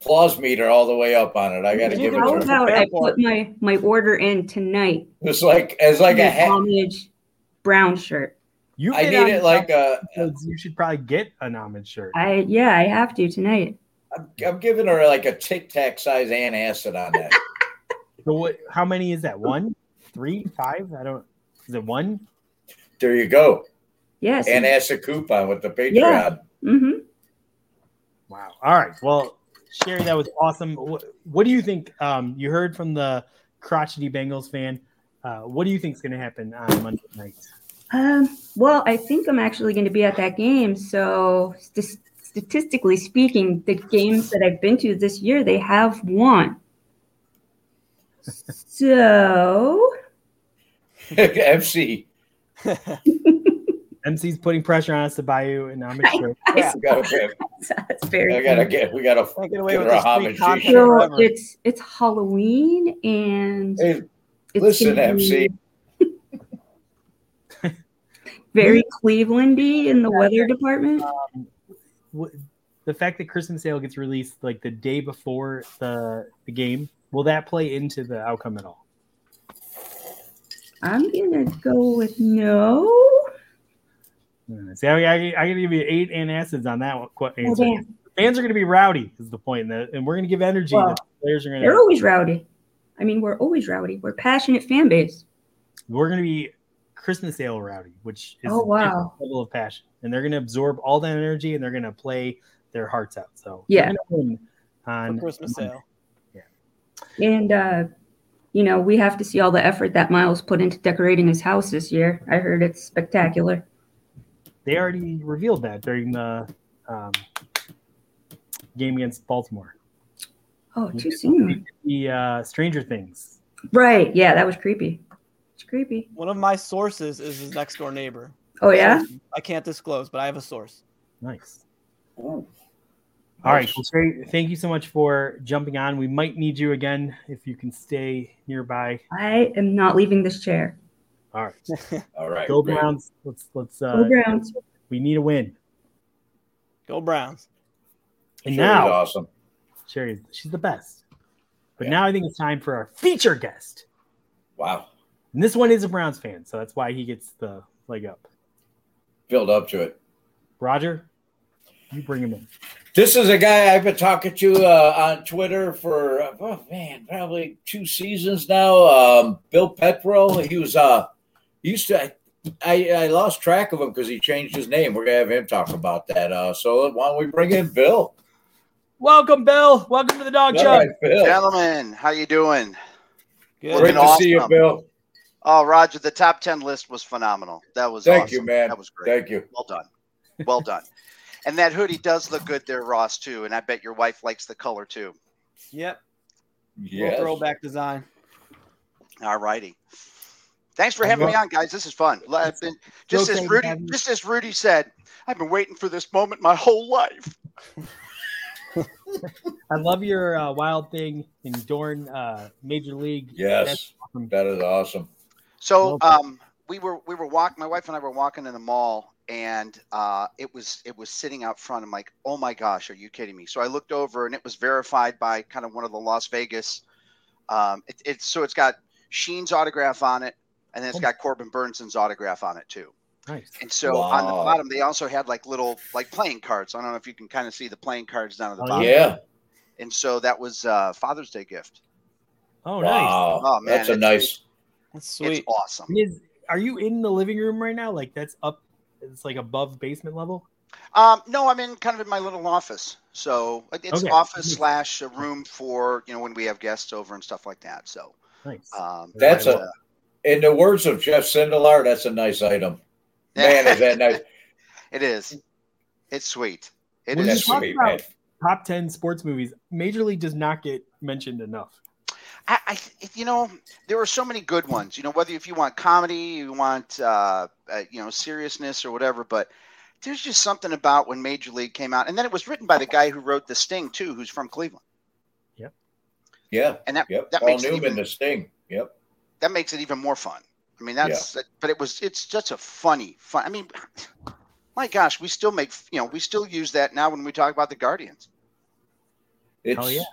applause meter all the way up on it. I got to give it How to her. about I put my my order in tonight? It's like it's like a The hat. homage brown shirt. You I need it like a. episodes, you should probably get an homage shirt. I yeah, I have to tonight. I'm, I'm giving her like a tic tac size antacid on that. So what? How many is that? One, three, five? I don't. Is it one? there you go. Yes. And ask a coupon with the Patreon. Yeah. hmm Wow. All right. Well, Sherry, that was awesome. What, what do you think? Um, you heard from the crotchety Bengals fan. Uh, what do you think is going to happen on Monday night? Um, well, I think I'm actually going to be at that game. So, st- statistically speaking, the games that I've been to this year, they have won. So, MC. MC's putting pressure on us to buy you an homage shirt. I We gotta get, that's very. I gotta funny. get. We gotta Can't get away with her a this free homage t-shirt. So it's it's Halloween and Hey, it's listen, gonna MC. Very Clevelandy in the weather department. Um, what- The fact that Christmas Sale gets released like the day before the, the game, will that play into the outcome at all? I'm gonna go with no. Uh, See, I, I, I got to give you eight antacids on that one. qu- Oh, answer. damn. Fans are going to be rowdy, is the point, and, the- and we're going to give energy. Well, the players are gonna. They're always rowdy. I mean, we're always rowdy. We're passionate fan base. We're going to be Christmas Sale rowdy, which is Oh, a wow. different level of passion, and they're going to absorb all that energy and they're going to play their hearts out. So Yeah. we're gonna win for on Christmas Monday. Sale. And uh, you know, we have to see all the effort that Myles put into decorating his house this year. I heard it's spectacular. They already revealed that during the um, game against Baltimore. Oh, too soon. The uh, Stranger Things. Right. Yeah, that was creepy. It's creepy. One of my sources is his next door neighbor. Oh yeah? I can't disclose, but I have a source. Nice. Ooh. All right. Well, Sherry, thank you so much for jumping on. We might need you again if you can stay nearby. I am not leaving this chair. All right. All right. Go great. Browns. Let's let's uh Go Browns. we need a win. Go Browns. And Sherry's now awesome. Sherry, she's the best. But Yeah. now I think it's time for our feature guest. Wow. And this one is a Browns fan, so that's why he gets the leg up. Build up to it. Roger, you bring him in. This is a guy I've been talking to uh, on Twitter for oh man, probably two seasons now. Um, Bill Petrel. He was uh he used to I, I lost track of him because he changed his name. We're gonna have him talk about that. Uh, so why don't we bring in Bill? Welcome, Bill. Welcome to the Dawg All Chug. right, Bill. Gentlemen, how you doing? Good. Great Looking to see you. Bill. Oh, Roger, the top ten list was phenomenal. That was Thank awesome. you, man. That was great. Thank you. Well done. Well done. And that hoodie does look good there, Ross, too. And I bet your wife likes the color too. Yep. Little Yes. throwback design. All righty. Thanks for having me on, guys. This is fun. I've been just okay as Rudy, have you. just as Rudy said, I've been waiting for this moment my whole life. I love your uh, wild thing in Dorn uh, Major League. Yes. That's awesome. That is awesome. So um, we were we were walking. My wife and I were walking in the mall, and uh, it was it was sitting out front. I'm like, oh my gosh, are you kidding me? So I looked over, and it was verified by kind of one of the Las Vegas. Um, it, it's so it's got Sheen's autograph on it, and then it's Oh. got Corbin Bernsen's autograph on it too. Nice. And so on the bottom, they also had like little like playing cards. I don't know if you can kind of see the playing cards down at the Oh, bottom. Yeah. And so that was uh, Father's Day gift. Oh, nice. Oh, man, That's a nice. That's It's sweet. awesome. Is are you in the living room right now? Like that's up. It's like above basement level. Um, no, I'm in kind of in my little office. So uh, it's Okay. office slash a room for you know when we have guests over and stuff like that. So Nice. um, That's but, a- In the words of Jeff Sindelar, that's a nice item. Man, is that nice? it is. It's sweet. It When is you That's talk sweet, about man. top ten sports movies, Major League does not get mentioned enough. I, I, you know, there are so many good ones. You know, whether if you want comedy, you want uh, uh, you know seriousness or whatever, but there's just something about when Major League came out, and then it was written by the guy who wrote The Sting too, who's from Cleveland, Yeah. and that Yep. that Paul makes Newman, even, the Sting. Yep. that makes it even more fun. I mean, that's but it was it's just a funny fun. I mean, my gosh, we still make you know we still use that now when we talk about the Guardians. It's, Oh, yeah.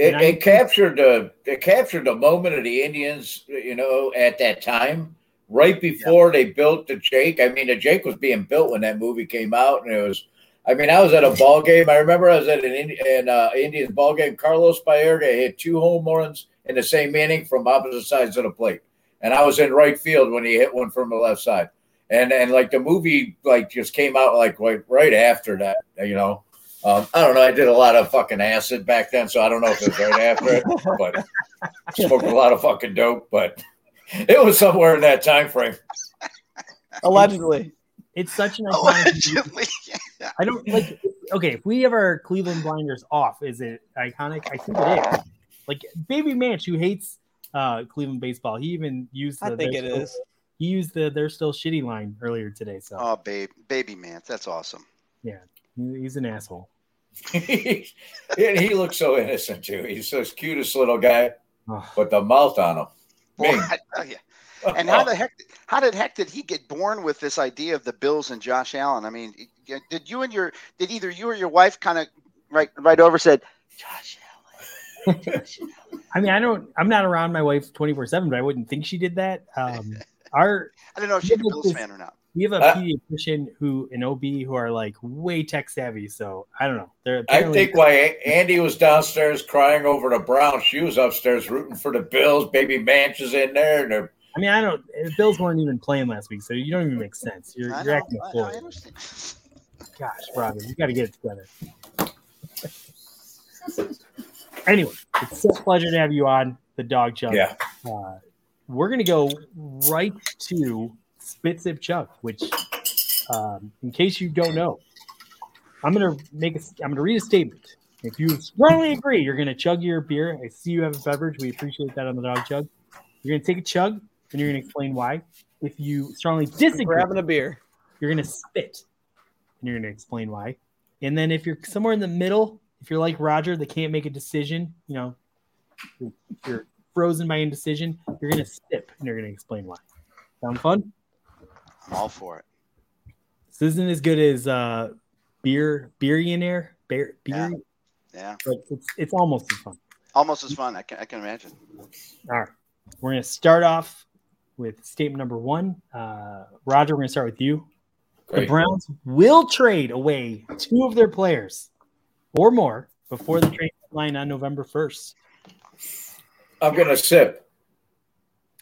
It, it captured the it captured the moment of the Indians, you know, at that time, right before they built the Jake. I mean, the Jake was being built when that movie came out, and it was. I mean, I was at a ball game. I remember I was at an an uh, Indians ball game. Carlos Baerga hit two home runs in the same inning from opposite sides of the plate, and I was in right field when he hit one from the left side. And and like the movie like just came out like right, right after that, you know. Um, I don't know. I did a lot of fucking acid back then, so I don't know if it was right after it, but smoked a lot of fucking dope. But it was somewhere in that time frame. Allegedly. It's such an iconic. Allegedly. I don't like. Okay, if we have our Cleveland blinders off, is it iconic? I think it is. Like Baby Manch, who hates uh, Cleveland baseball, he even used. The, I think "They're it still-" is. He used the "They're still shitty" line earlier today. So Oh, babe, baby man, that's awesome. he- he's an asshole. and he looks so innocent too. He's the cutest little guy Oh, with the mouth on him. Boy, I tell you. And how the heck? How did heck did he get born with this idea of the Bills and Josh Allen? I mean, did you and your did either you or your wife kind of right right over said Josh Allen? Josh Allen." I mean, I don't. I'm not around my wife 24 seven, but I wouldn't think she did that. Um, our I don't know if she's a Look Bills this. fan or not. We have a Uh, pediatrician who an OB who are like way tech savvy. So I don't know. They're I think why Andy was downstairs crying over the brown shoes upstairs rooting for the Bills. Baby Manch is in there, and they're I mean, I don't. the Bills weren't even playing last week, so you don't even make sense. You're, I you're acting a I, I fool. Gosh, Robin, you got to get it together. Anyway, it's such a pleasure to have you on the Dawg Chug. yeah. Uh, we're gonna go right to Spit Sip Chug, which, um, in case you don't know, I'm gonna make a. I'm gonna read a statement. If you strongly agree, you're gonna chug your beer. I see you have a beverage. We appreciate that on the Dawg Chug. You're gonna take a chug, and you're gonna explain why. If you strongly disagree, Grabbing a beer. you're gonna spit and you're gonna explain why and then if you're somewhere in the middle if you're like roger that can't make a decision you know you're- you're frozen by indecision you're gonna sip and you're gonna explain why sound fun I'm all for it. this isn't as good as uh beer beerionaire beer beer Yeah, but it's it's almost as fun almost as fun. I can I can imagine. all right we're gonna start off with statement number one uh roger we're gonna start with you the Browns will trade away two of their players or more before the trade deadline on November 1st. I'm gonna sip.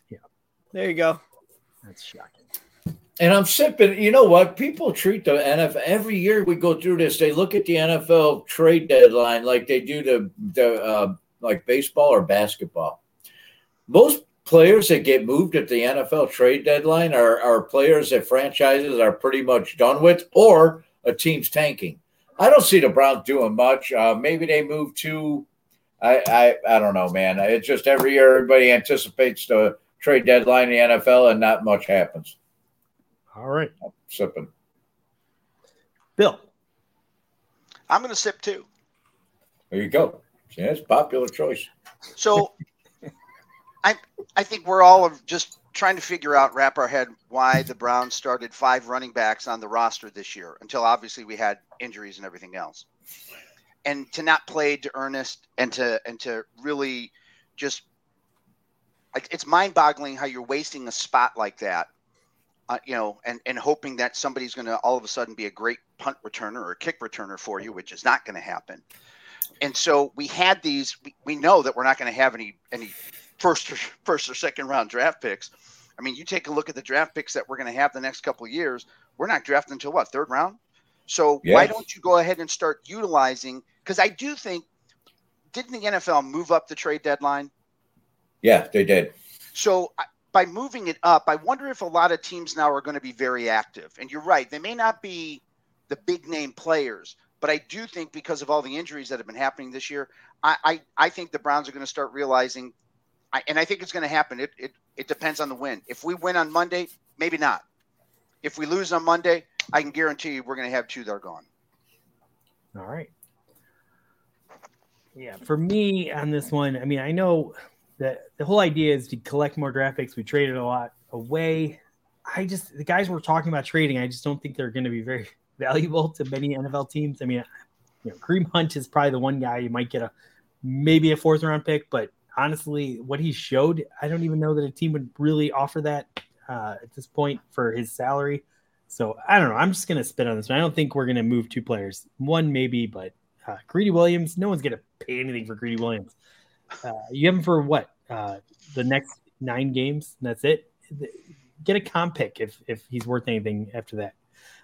Yeah, there you go. That's shocking. And I'm sipping. You know what? People treat the NFL every year. We go through this. They look at the NFL trade deadline like they do the the uh, like baseball or basketball. Most players that get moved at the NFL trade deadline are, are players that franchises are pretty much done with, or a team's tanking. I don't see the Browns doing much. Uh, maybe they move to. I, I I don't know, man. It's just every year everybody anticipates the trade deadline in the NFL, and not much happens. All right. I'm sipping. Bill. I'm going to sip too. There you go. See, that's popular choice. So I I think we're all just trying to figure out, wrap our head why the Browns started five running backs on the roster this year until obviously we had injuries and everything else. And to not play D'Ernest and to and to really just like it's mind-boggling how you're wasting a spot like that uh, you know, and, and hoping that somebody's going to all of a sudden be a great punt returner or kick returner for you, which is not going to happen. And so we had these. We, we know that we're not going to have any any first or, first or second round draft picks. I mean, you take a look at the draft picks that we're going to have the next couple of years. We're not drafting until what third round. So why don't you go ahead and start utilizing? Because I do think didn't the NFL move up the trade deadline? Yeah, they did. So by moving it up, I wonder if a lot of teams now are going to be very active. And you're right, they may not be the big name players, but I do think because of all the injuries that have been happening this year, I I, I think the Browns are going to start realizing, I, and I think it's going to happen. It, it it depends on the win. If we win on Monday, maybe not. If we lose on Monday, I can guarantee you we're going to have two that are gone. All right. Yeah, for me on this one, I mean, I know the the whole idea is to collect more draft picks. We traded a lot away. I just the guys we're talking about trading, I just don't think they're going to be very valuable to many NFL teams. I mean, you know, Kareem Hunt is probably the one guy you might get a maybe a fourth round pick, but honestly, what he showed, I don't even know that a team would really offer that uh, at this point for his salary. So I don't know. I'm just gonna spit on this one. I don't think we're gonna move two players. One maybe, but uh, Greedy Williams, no one's gonna pay anything for Greedy Williams. Uh, you have him for what? Uh, the next nine games. that's it. Get a comp pick if if he's worth anything after that.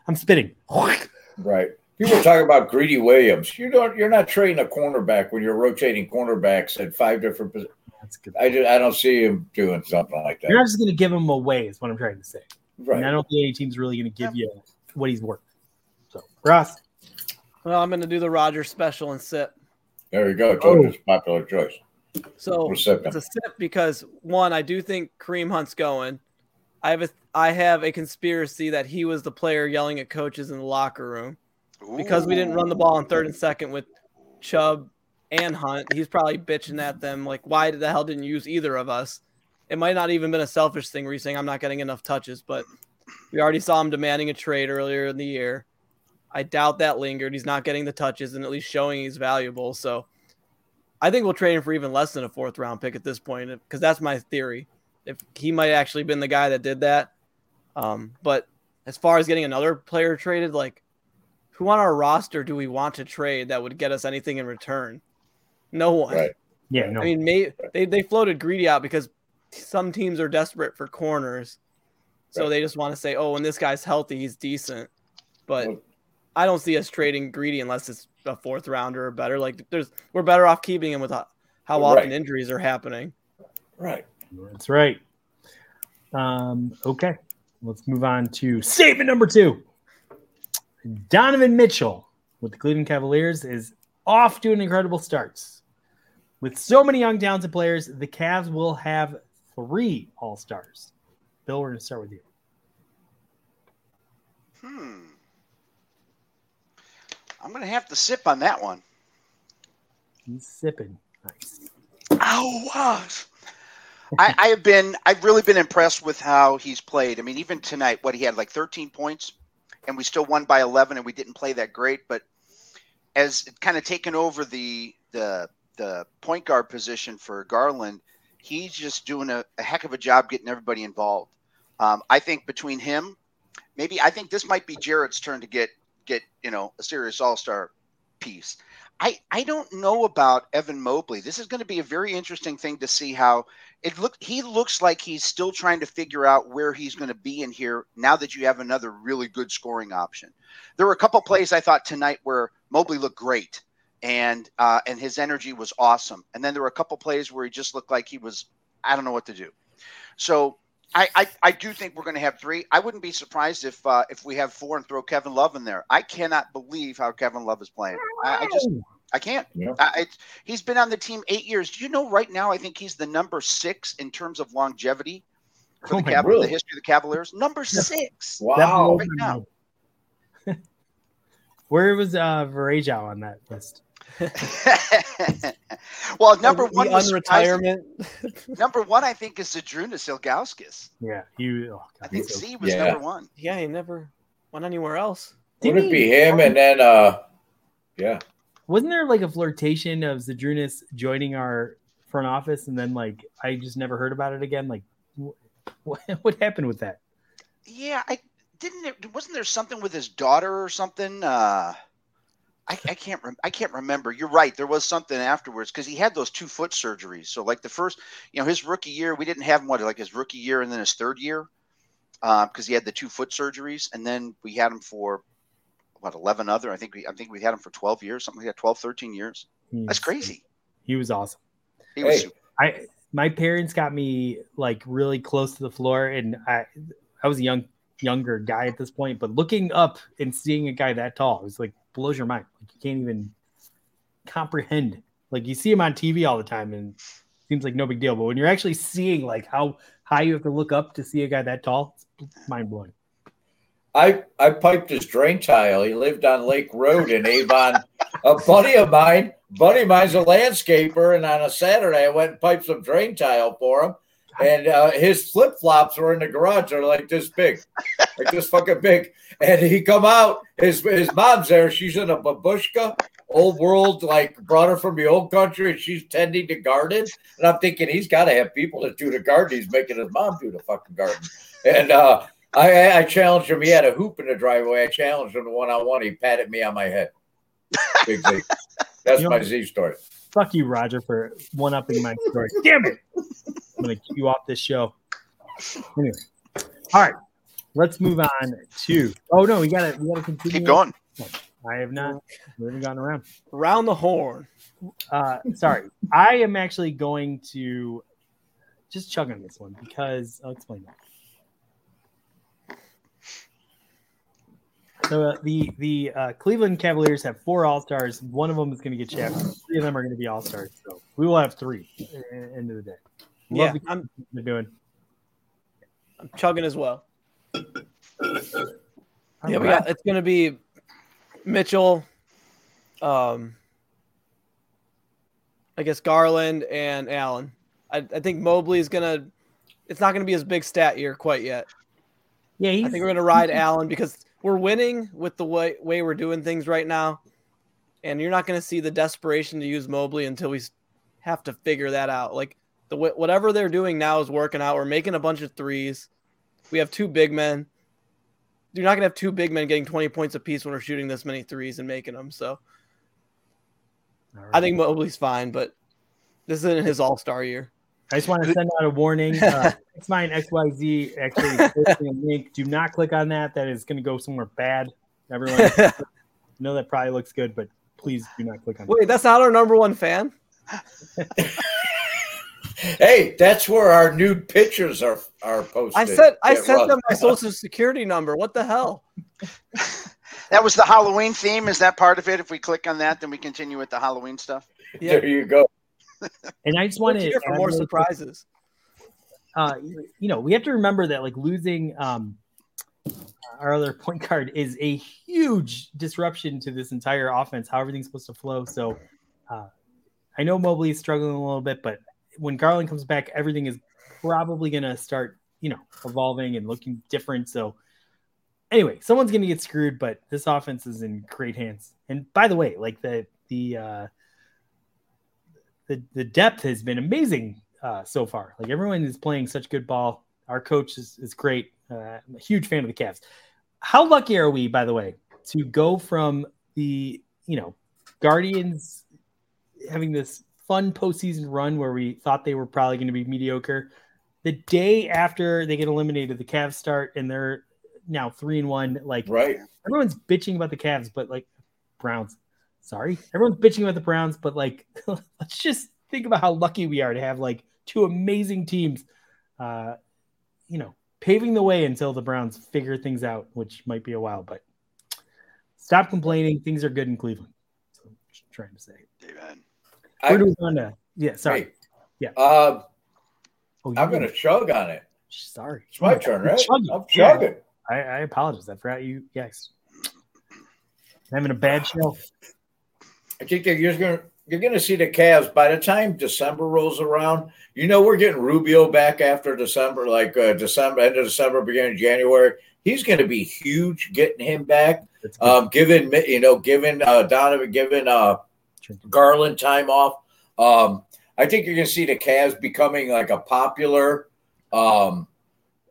I'm spitting. Right. People talk about Greedy Williams. You don't. You're not trading a cornerback when you're rotating cornerbacks at five different positions. That's good. I, do, I don't see him doing something like that. You're not just going to give him away. Is what I'm trying to say. Right. And I don't think any team's really going to give you what he's worth. So Ross. Well, I'm going to do the Rogers special and sit. There you go. Told oh. popular choice. So it's a sip because one, I do think Kareem Hunt's going. I have a I have a conspiracy that he was the player yelling at coaches in the locker room Ooh. because we didn't run the ball on third and second with Chubb and Hunt. He's probably bitching at them like, why the hell didn't you use either of us? It might not even been a selfish thing where he's saying I'm not getting enough touches, but we already saw him demanding a trade earlier in the year. I doubt that lingered. He's not getting the touches and at least showing he's valuable. So I think we'll trade him for even less than a fourth round pick at this point because that's my theory. If he might actually been the guy that did that. Um, but as far as getting another player traded, like who on our roster do we want to trade that would get us anything in return? No one. Right. Yeah, no. I mean, may, they they floated greedy out because some teams are desperate for corners, so right. they just want to say, "Oh, when this guy's healthy, he's decent." But well, I don't see us trading greedy unless it's a fourth rounder or better. Like there's we're better off keeping him with how, how often right. injuries are happening. Right. That's right. Um, okay. Let's move on to statement number two. Donovan Mitchell with the Cleveland Cavaliers is off to an incredible starts. With so many young talented players, the Cavs will have three All Stars. Bill, we're going to start with you. Hmm. I'm going to have to sip on that one. He's sipping. Nice. Oh, was. I, I have been, I've really been impressed with how he's played. I mean, even tonight, what he had like 13 points, and we still won by 11, and we didn't play that great. But as kind of taken over the the the point guard position for Garland, he's just doing a, a heck of a job getting everybody involved. Um, I think between him, maybe I think this might be Jarrett's turn to get get you know a serious All Star piece. I I don't know about Evan Mobley. This is going to be a very interesting thing to see how it look. He looks like he's still trying to figure out where he's going to be in here now that you have another really good scoring option. There were a couple plays I thought tonight where Mobley looked great and uh, and his energy was awesome. And then there were a couple plays where he just looked like he was I don't know what to do. So I, I, I do think we're going to have three. I wouldn't be surprised if uh, if we have four and throw Kevin Love in there. I cannot believe how Kevin Love is playing. I, I just I can't. Yeah. I, he's been on the team eight years. Do you know right now? I think he's the number six in terms of longevity for Oh the, my Cav- really? the history of the Cavaliers. Number six. Wow. Right now. Where was uh Varejao on that list? well, number The one was unretirement. number one. I think is Zydrunas Ilgauskas. Yeah, you. Oh, I think he's so- Z was Yeah. number one. yeah, he never went anywhere else. Would it be him and then uh yeah. wasn't there like a flirtation of Zydrunas joining our front office, and then like I just never heard about it again? Like, wh- what, what happened with that? Yeah, I didn't. Wasn't there something with his daughter or something? Uh, I, I can't. Rem- I can't remember. You're right. There was something afterwards because he had those two foot surgeries. So like the first, you know, his rookie year, we didn't have him what like his rookie year and then his third year, um, because he had the two foot surgeries, and then we had him for what 11 other. I think we. I think we had him for 12 years, something like that, 12, 13 years. That's crazy. He was awesome. He was. Hey. super- I my parents got me like really close to the floor, and I I was a young younger guy at this point, but looking up and seeing a guy that tall, it was like blows your mind. Like you can't even comprehend. Like you see him on TV all the time, and seems like no big deal. But when you're actually seeing like how high you have to look up to see a guy that tall, it's mind blowing. I I piped his drain tile. He lived on Lake Road in Avon. a buddy of mine, buddy of mine's a landscaper, and on a Saturday I went and piped some drain tile for him. And uh, his flip flops were in the garage. They're like this big, like this fucking big. And he come out. His his mom's there. She's in a babushka, old world, like brought her from the old country, and she's tending the garden. And I'm thinking he's got to have people that do the garden. He's making his mom do the fucking garden. And uh, I, I challenged him. He had a hoop in the driveway. I challenged him one on one. He patted me on my head. Big Z. That's You know- my Z story. Fuck you, Roger, for one upping my story. Damn it! I'm gonna keep you off this show. Anyway, all right, let's move on to. Oh no, we gotta we gotta continue. Keep going. I have not. We haven't gotten around. Round the horn. Uh, sorry, I am actually going to just chug on this one because I'll explain that. So uh, the the uh, Cleveland Cavaliers have four All Stars. One of them is going to get shafted. Three of them are going to be All Stars. So we will have three end of the day. Yeah, the I'm, they're doing. I'm chugging as well. Yeah, we got it's gonna be Mitchell, um, I guess Garland and Allen. I, I think Mobley is gonna. It's not gonna be his big stat year quite yet. Yeah, he's, I think we're gonna ride Allen because we're winning with the way way we're doing things right now, and you're not gonna see the desperation to use Mobley until we have to figure that out. Like the whatever they're doing now is working out. We're making a bunch of threes. We have two big men. You're not gonna have two big men getting 20 points apiece when we're shooting this many threes and making them. So right. I think Mobley's fine, but this isn't his All Star year. I just want to send out a warning. Uh, X Mine XYZ actually a link. Do not click on that. That is going to go somewhere bad. Everyone, I know that probably looks good, but please do not click on Wait, that's not our number one fan. Hey, that's where our nude pictures are are posted. I said I sent Russ. them my social security number. What the hell? That was the Halloween theme. Is that part of it? If we click on that, then we continue with the Halloween stuff. Yeah, There you go. And I just want to for more surprises. uh, you know, we have to remember that like losing um, our other point guard is a huge disruption to this entire offense, how everything's supposed to flow. So uh, I know Mobley is struggling a little bit, but when Garland comes back, everything is probably going to start, you know, evolving and looking different. So anyway, someone's going to get screwed, but this offense is in great hands. And by the way, like the, the, uh, the, the depth has been amazing uh, so far. Like everyone is playing such good ball. Our coach is, is great. Uh, I'm a huge fan of the Cavs. How lucky are we, by the way, to go from the you know Guardians having this fun postseason run where we thought they were probably going to be mediocre. The day after they get eliminated, the Cavs start and they're now three and one. Like Right. everyone's bitching about the Cavs, but like Browns. Sorry, everyone's bitching about the Browns, but like let's just think about how lucky we are to have like two amazing teams. Uh, you know, paving the way until the Browns figure things out, which might be a while, but stop complaining. Things are good in Cleveland. So I'm just trying to say. Amen. Where do I, we want to? Yeah, sorry. hey, Yeah. Uh, Oh, I'm go. going to chug on it. Sorry. It's my Oh, turn, right? chugging. I'm Yeah. chugging. I, I apologize. I forgot you. Yes. I'm Having a bad show. I think that you're going to you're going to see the Cavs by the time December rolls around. You know we're getting Rubio back after December, like uh, December, end of December, beginning of January. He's going to be huge getting him back. Um, given you know, given uh, Donovan, given uh, Garland time off. Um, I think you're going to see the Cavs becoming like a popular um,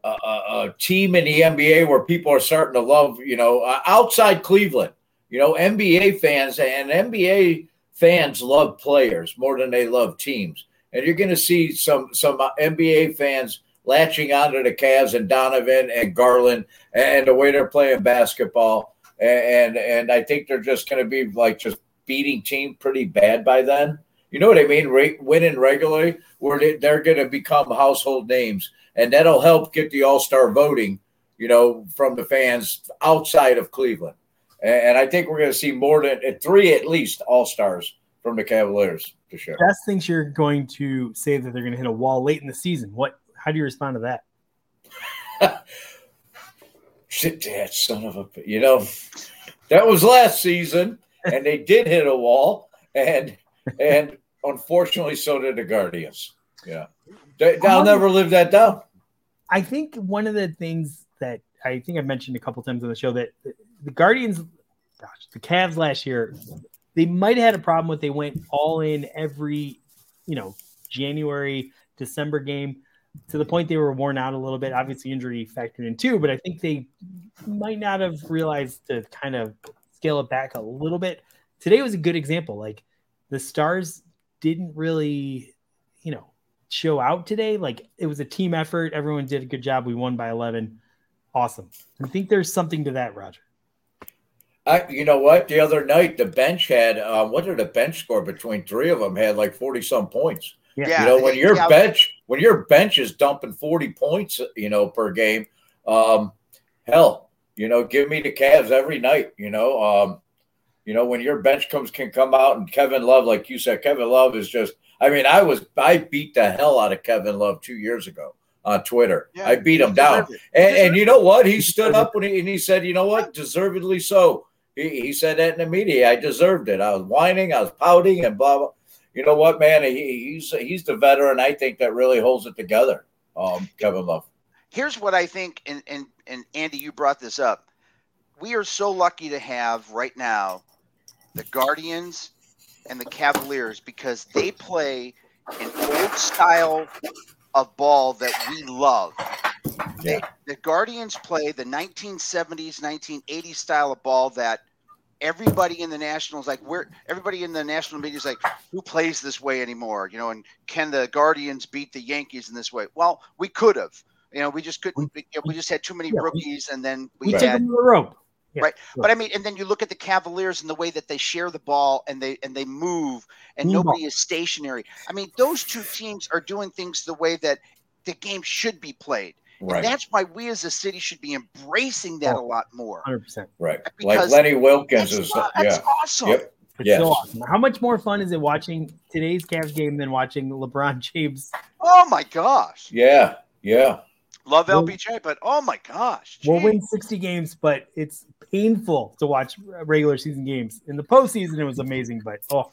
a, a, a team in the NBA where people are starting to love, you know, uh, outside Cleveland. You know, NBA fans and NBA fans love players more than they love teams. And you're going to see some some NBA fans latching onto the Cavs and Donovan and Garland and the way they're playing basketball. And and I think they're just going to be like just beating team pretty bad by then. You know what I mean? Re- winning regularly, where they, they're going to become household names, and that'll help get the All Star voting. You know, from the fans outside of Cleveland, and, I think we're going to see more than three at least All Stars from the Cavaliers to show. Best thinks you're going to say that they're going to hit a wall late in the season. What? How do you respond to that? Shit, that son of a, you know, that was last season, and they did hit a wall, and and unfortunately, so did the Guardians. Yeah, they, they'll never live that down. I think one of the things that I think I've mentioned a couple times on the show that the Guardians, gosh, the Cavs last year, they might have had a problem with they went all in every, you know, January, December game to the point they were worn out a little bit. Obviously, injury factored in too, but I think they might not have realized to kind of scale it back a little bit. Today was a good example. Like the Stars didn't really, you know, show out today. Like it was a team effort. Everyone did a good job. We won by 11. Awesome. I think there's something to that, Roger. I, you know what? The other night, the bench had um, what did the bench score between three of them had like forty some points. Yeah, you know, when your yeah, bench when your bench is dumping forty points, you know, per game, um, hell, you know, give me the Cavs every night. You know, um, you know when your bench comes can come out and Kevin Love, like you said, Kevin Love is just. I mean, I was I beat the hell out of Kevin Love two years ago on Twitter. Yeah, I beat him down. And, and you know what? He stood up when he, and he said, you know what? Deservedly so. He, he said that in the media. I deserved it. I was whining, I was pouting, and blah, blah. You know what, man? He, he's he's the veteran. I think that really holds it together. Um, Kevin Love. here's what I think, and, and and Andy, you brought this up. We are so lucky to have right now the Guardians and the Cavaliers because they play an old style of ball that we love. They, the Guardians play the 1970s, 1980s style of ball that everybody in the Nationals like. Where everybody in the national media is like, who plays this way anymore? You know, and can the Guardians beat the Yankees in this way? Well, we could have. You know, we just couldn't. We, we just had too many Yeah, we- rookies, and then we We had the rope. Yeah, Right. sure. but I mean, and then you look at the Cavaliers and the way that they share the ball and they and they move and Team nobody is stationary. I mean, those two teams are doing things the way that the game should be played. Right, And that's why we as a city should be embracing that oh, a Oh. lot more. 100%. right. Like Lenny Wilkens That's, is. aw- that's Yeah. awesome. Yep. It's Yes. so awesome. How much more fun is it watching today's Cavs game than watching LeBron James? Oh my gosh. Yeah. Yeah. Love We'll- LBJ, but oh my gosh. We'll win 60 games, but it's painful to watch regular season games. In the postseason, it was amazing, but oh,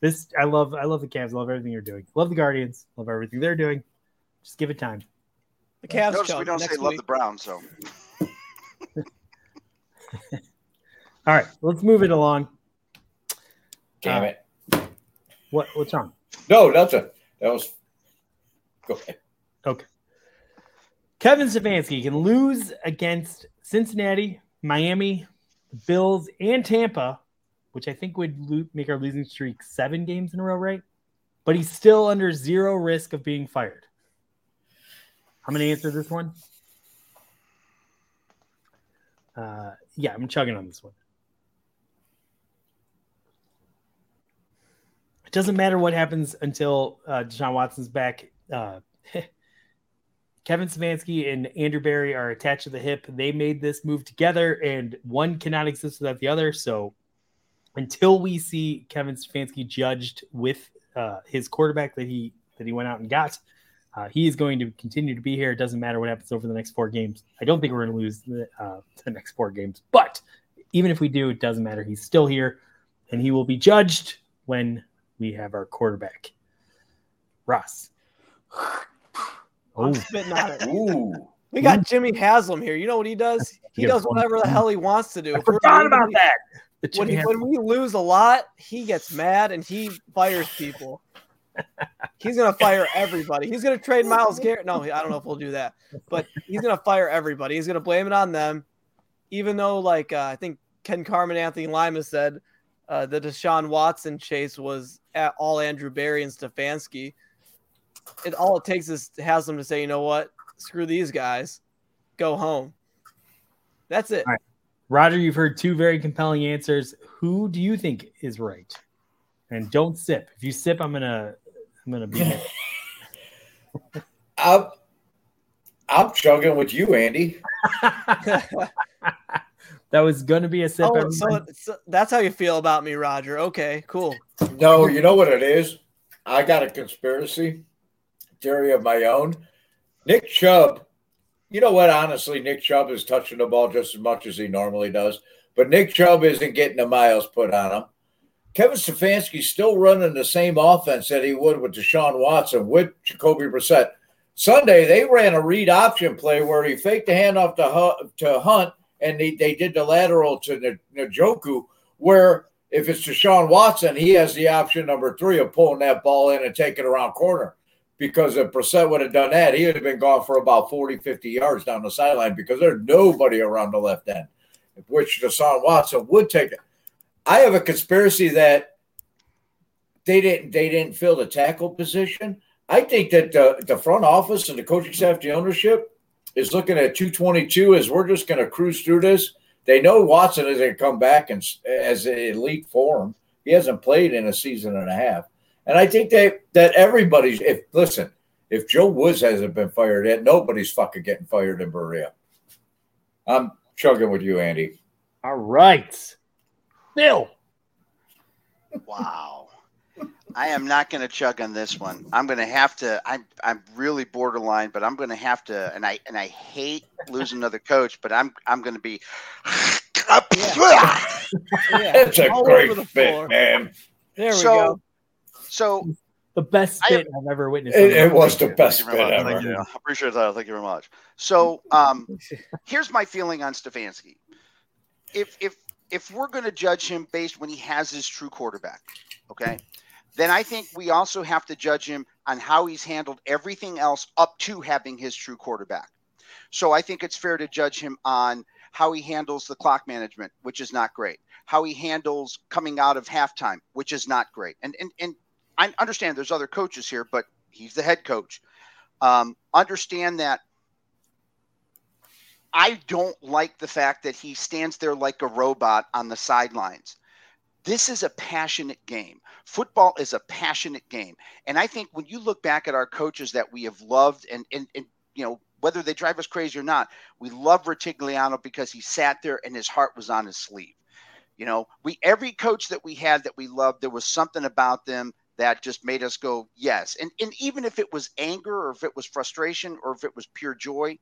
this I love. I love the Cavs. Love everything you're doing. Love the Guardians. Love everything they're doing. Just give it time. The Cavs Notice we don't say next love week. the Browns, so All right, let's move it along. Damn Uh, it. What what's wrong? No, nothing. That was. Go ahead. Kevin Stefanski can lose against Cincinnati, Miami, the Bills, and Tampa, which I think would lo- make our losing streak seven games in a row, right? But he's still under zero risk of being fired. I'm going to answer this one. Uh, yeah, I'm chugging on this one. It doesn't matter what happens until uh, Deshaun Watson's back. Uh, Kevin Stefanski and Andrew Berry are attached to the hip. They made this move together, and one cannot exist without the other. So, until we see Kevin Stefanski judged with uh, his quarterback that he that he went out and got, uh, he is going to continue to be here. It doesn't matter what happens over the next four games. I don't think we're going to lose the, uh, the next four games, but even if we do, it doesn't matter. He's still here, and he will be judged when we have our quarterback, Ross. I'm spitting on it. Ooh. We got Jimmy Haslam here. You know what he does? He does whatever the hell he wants to do. I If forgot about that. When, he, when we lose a lot, he gets mad and he fires people. He's gonna fire everybody. He's gonna trade Myles Garrett. No, I don't know if we'll do that, but he's gonna fire everybody. He's gonna blame it on them, even though, like uh, I think Ken Carman, Anthony Lima said, uh, the Deshaun Watson chase was at all Andrew Berry and Stefanski. It all it takes is has them to say, you know what, screw these guys, go home. That's it. Right. Roger, you've heard two very compelling answers. Who do you think is right? And don't sip. If you sip, I'm gonna, I'm gonna be. I'm, I'm chugging with you, Andy. that was gonna be a sip. Oh, so, so that's how you feel about me, Roger. Okay, cool. No, you know what it is? I got a conspiracy theory of my own. Nick Chubb, you know what? Honestly, Nick Chubb is touching the ball just as much as he normally does, but Nick Chubb isn't getting the miles put on him. Kevin Stefanski's still running the same offense that he would with Deshaun Watson with Jacoby Brissett. Sunday, they ran a read option play where he faked the handoff to, to Hunt and they, they did the lateral to Njoku, where if it's Deshaun Watson, he has the option number three of pulling that ball in and taking it around corner. Because if Brissett would have done that, he would have been gone for about 40, 50 yards down the sideline because there's nobody around the left end, which Deshaun Watson would take it. I have a conspiracy that they didn't they didn't fill the tackle position. I think that the, the front office and the coaching staff, the ownership, is looking at 222 as we're just going to cruise through this. They know Watson is going to come back and as an elite form. He hasn't played in a season and a half, and I think that that everybody's. If listen, if Joe Woods hasn't been fired yet, nobody's fucking getting fired in Berea. I'm chugging with you, Andy. All right, Bill. Wow. I am not going to chug on this one. I'm going to have to. I'm I'm really borderline, but I'm going to have to. And I and I hate losing another coach, but I'm I'm going to be. Yeah, That's a all great the fit, floor. man. There we so, go. so The best I- spit I've ever witnessed. It, it was the best fit very much. ever. Thank you. I appreciate that. Thank you very much. So, um, here's my feeling on Stefanski. If if if we're going to judge him based when he has his true quarterback, okay, then I think we also have to judge him on how he's handled everything else up to having his true quarterback. So I think it's fair to judge him on how he handles the clock management, which is not great. How he handles coming out of halftime, which is not great. And and and I understand there's other coaches here, but he's the head coach. Um, understand that I don't like the fact that he stands there like a robot on the sidelines. This is a passionate game. Football is a passionate game. And I think when you look back at our coaches that we have loved and, and, and you know, whether they drive us crazy or not, we love Rutigliano because he sat there and his heart was on his sleeve. You know, we every coach that we had that we loved, there was something about them that just made us go, yes. And and even if it was anger or if it was frustration or if it was pure joy,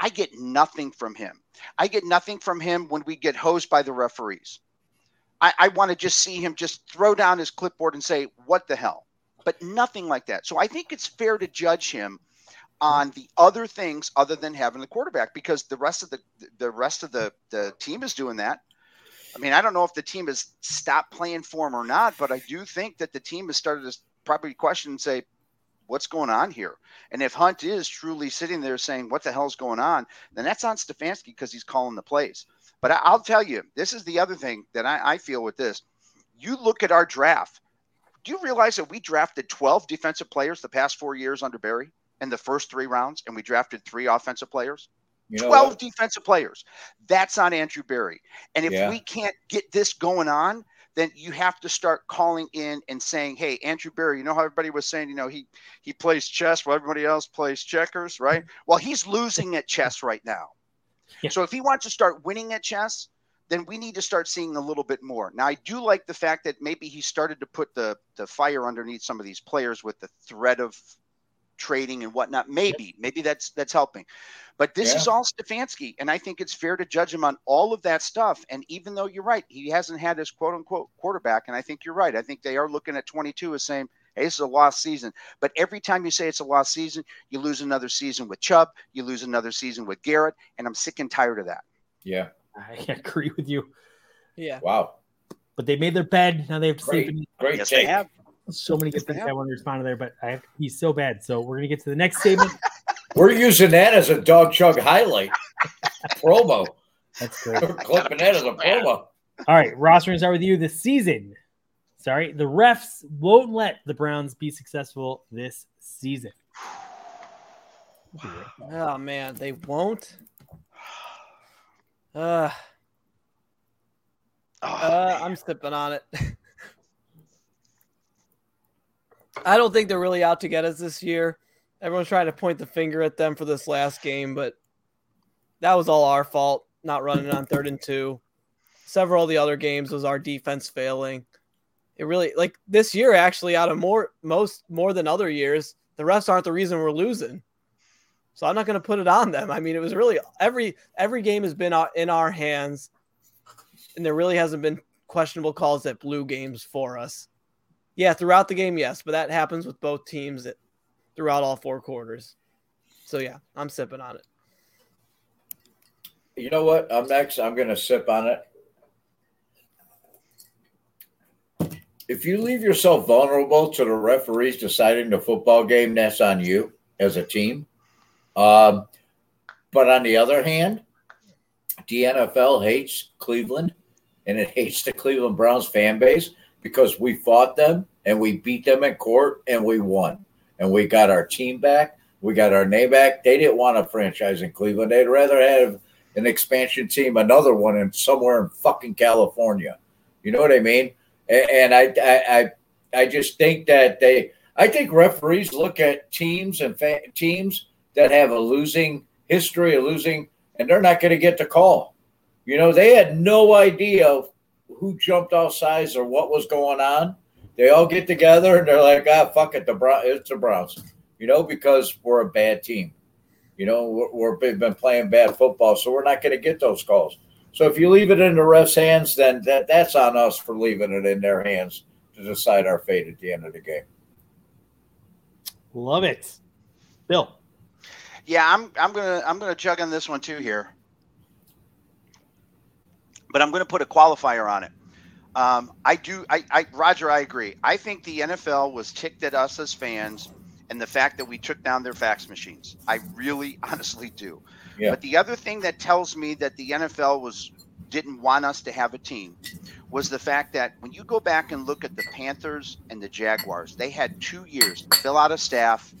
I get nothing from him. I get nothing from him when we get hosed by the referees. I, I want to just see him just throw down his clipboard and say, What the hell? But nothing like that. So I think it's fair to judge him on the other things other than having the quarterback because the rest of the the rest of the, the team is doing that. I mean, I don't know if the team has stopped playing for him or not, but I do think that the team has started to probably question and say, what's going on here? And if Hunt is truly sitting there saying, what the hell's going on, then that's on Stefanski because he's calling the plays. But I, I'll tell you, this is the other thing that I, I feel with this. you look at our draft. Do you realize that we drafted 12 defensive players the past four years under Berry in the first three rounds, and we drafted three offensive players? You know 12 what? defensive players. That's on Andrew Berry. And if Yeah. we can't get this going on, then you have to start calling in and saying, "Hey, Andrew Berry, you know how everybody was saying, you know, he he plays chess while everybody else plays checkers, right? Mm-hmm. Well, he's losing at chess right now. Yeah. So if he wants to start winning at chess, then we need to start seeing a little bit more. Now, I do like the fact that maybe he started to put the the fire underneath some of these players with the threat of trading and whatnot. Maybe, maybe that's that's helping. But this Yeah. is all Stefanski, and I think it's fair to judge him on all of that stuff. And even though you're right, he hasn't had his quote unquote quarterback, and I think you're right. I think they are looking at 22 as saying, "Hey, this is a lost season." But every time you say it's a lost season, you lose another season with Chubb, you lose another season with Garrett, and I'm sick and tired of that. Yeah. I agree with you. Yeah. Wow. But they made their bed. Now they have to sleep Great. in Great Yes, take. they have. So many good things. I want to respond to there, but I have to pee so bad. So we're gonna get to the next statement. We're using that as a Dawg Chug highlight promo. That's great. We're clipping that as a promo. All right, Ross, we're gonna start with you. This season, sorry, the refs won't let the Browns be successful this season. Oh man, they won't. Uh, Oh, uh, I'm sipping on it. I don't think they're really out to get us this year. Everyone's trying to point the finger at them for this last game, but that was all our fault, not running on third and two. Several of the other games was our defense failing. It really like this year actually out of more most more than other years, the refs aren't the reason we're losing. So I'm not going to put it on them. I mean, it was really every every game has been in our hands, and there really hasn't been questionable calls that blew games for us. Yeah, throughout the game, yes, but that happens with both teams throughout all four quarters. So yeah, I'm sipping on it. You know what? I'm next. I'm going to sip on it. If you leave yourself vulnerable to the referees deciding the football game, that's on you as a team. Um, but on the other hand, the NFL hates Cleveland and it hates the Cleveland Browns fan base because we fought them and we beat them in court and we won. And we got our team back. We got our name back. They didn't want a franchise in Cleveland. They'd rather have an expansion team, another one in somewhere in fucking California. You know what I mean? And I, I, I, just think that they, I think referees look at teams and fa- teams that have a losing history, a losing, and they're not going to get the call. You know, they had no idea who jumped off sides or what was going on. They all get together and they're like, ah, fuck it, the Brown, it's the Browns. You know, because we're a bad team. You know, we're, we're we've been playing bad football, so we're not going to get those calls. So if you leave it in the refs' hands, then that, that's on us for leaving it in their hands to decide our fate at the end of the game. Love it, Bill. Yeah, I'm I'm gonna I'm gonna chug on this one too here, but I'm gonna put a qualifier on it. Um, I do, I, I Roger, I agree. I think the NFL was ticked at us as fans, and the fact that we took down their fax machines. I really, honestly do. Yeah. But the other thing that tells me that the NFL was didn't want us to have a team was the fact that when you go back and look at the Panthers and the Jaguars, they had two years to fill out a staff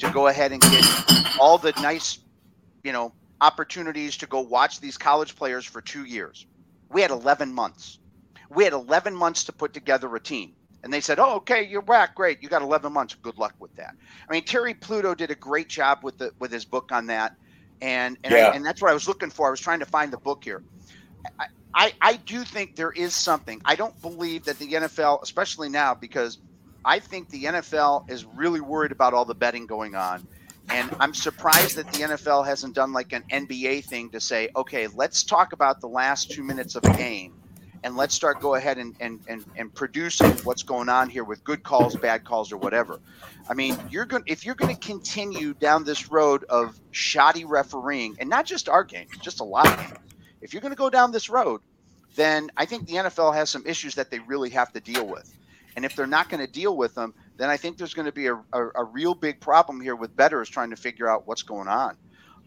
to go ahead and get all the nice, you know, opportunities to go watch these college players for two years. We had 11 months. We had 11 months to put together a team. And they said, "Oh, okay, you're back. Great. You got 11 months. Good luck with that." I mean, Terry Pluto did a great job with the with his book on that, and and, Yeah. I, and that's what I was looking for. I was trying to find the book here. I, I I do think there is something. I don't believe that the NFL, especially now, because I think the NFL is really worried about all the betting going on. And I'm surprised that the NFL hasn't done like an NBA thing to say, okay, let's talk about the last two minutes of a game and let's start go ahead and, and, and, and producing what's going on here with good calls, bad calls, or whatever. I mean, you're going if you're going to continue down this road of shoddy refereeing, and not just our game, just a lot of games. If you're going to go down this road, then I think the NFL has some issues that they really have to deal with. And if they're not going to deal with them, then I think there's going to be a, a, a real big problem here with bettors trying to figure out what's going on.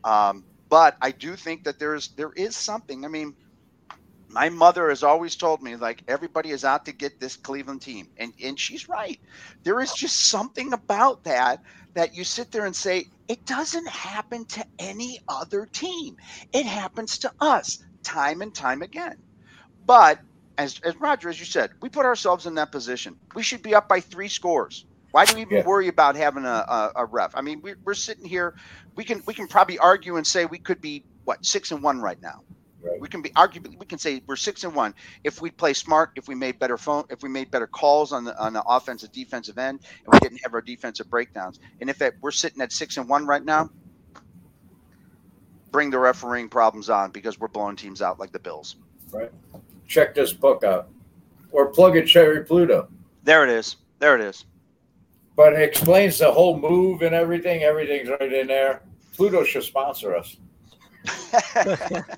Um, but I do think that there is there is something. I mean, my mother has always told me like everybody is out to get this Cleveland team, and and she's right. There is just something about that that you sit there and say it doesn't happen to any other team. It happens to us time and time again. But as as Roger, as you said, we put ourselves in that position. We should be up by three scores. Why do we even Yeah. worry about having a, a, a ref? I mean, we're, we're sitting here. We can we can probably argue and say we could be what six and one right now. Right. We can be arguably we can say we're six and one if we play smart, if we made better phone, if we made better calls on the on the offensive defensive end, and we didn't have our defensive breakdowns. And if it, we're sitting at six and one right now, bring the refereeing problems on because we're blowing teams out like the Bills. Check this book out. Or plug in Terry Pluto. There it is. There it is. But it explains the whole move and everything. Everything's right in there. Pluto should sponsor us.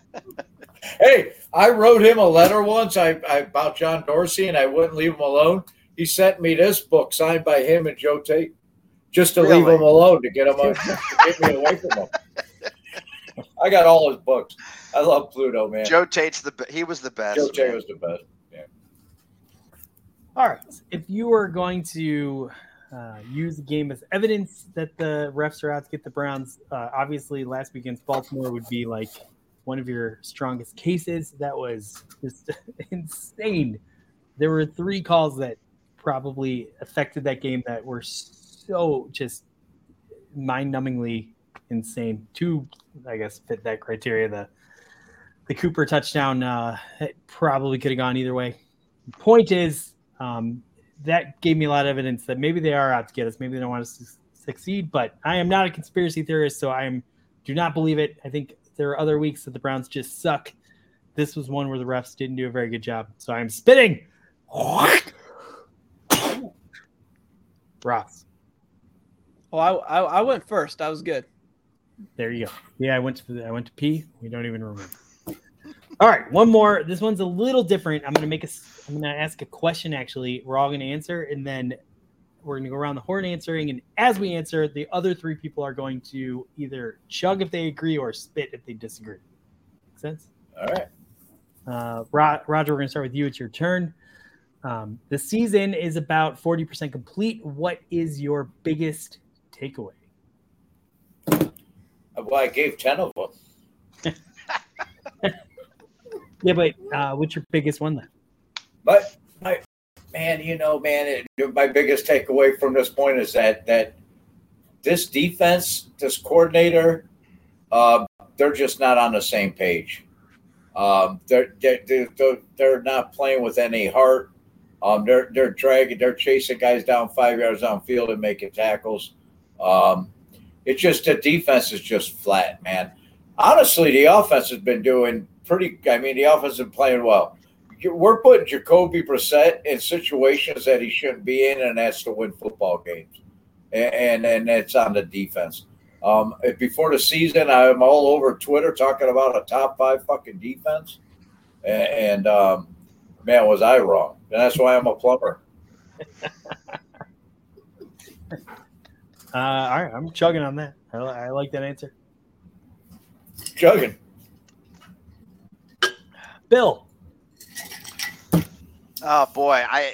Hey, I wrote him a letter once I, I about John Dorsey, and I wouldn't leave him alone. He sent me this book signed by him and Joe Tait, just to leave him alone to get him to get me away from him. I got all his books. I love Pluto, man. Joe Tait's the be- he was the best. Joe Tait man. was the best. Yeah. All right. If you were going to uh, use the game as evidence that the refs are out to get the Browns, uh, obviously last week against Baltimore would be like one of your strongest cases. That was just insane. There were three calls that probably affected that game that were so just mind-numbingly insane. Two, I guess, fit that criteria. The the Cooper touchdown uh, probably could have gone either way. Point is, um, that gave me a lot of evidence that maybe they are out to get us. Maybe they don't want us to succeed. But I am not a conspiracy theorist, so I am do not believe it. I think there are other weeks that the Browns just suck. This was one where the refs didn't do a very good job. So I'm spitting. Ross, Well, I, I I went first. I was good. There you go. Yeah, I went to I went to pee. We don't even remember. All right, one more. This one's a little different. I'm gonna make a. I'm gonna ask a question. Actually, we're all gonna answer, and then we're gonna go around the horn answering. And as we answer, the other three people are going to either chug if they agree or spit if they disagree. Make sense? All right. Uh, Ro- Roger, we're gonna start with you. It's your turn. Um, the season is about 40% complete. What is your biggest takeaway? Well, I gave 10 of them. Yeah, but uh, what's your biggest one then? But my man, you know, man, it, my biggest takeaway from this point is that that this defense, this coordinator, uh, they're just not on the same page. Um, they're, they're they're they're not playing with any heart. Um, they're they're dragging, they're chasing guys down five yards downfield and making tackles. Um, it's just the defense is just flat, man. Honestly, the offense has been doing pretty. I mean, the offense has been playing well we're putting Jacoby Brissett in situations that he shouldn't be in, and that's to win football games, and and, it's on the defense. Um, before the season, I'm all over Twitter talking about a top five fucking defense, and, and um, man, was I wrong? And that's why I'm a plumber. Uh, all right, I'm chugging on that. I, I like that answer. Chugging. Bill, Oh boy, I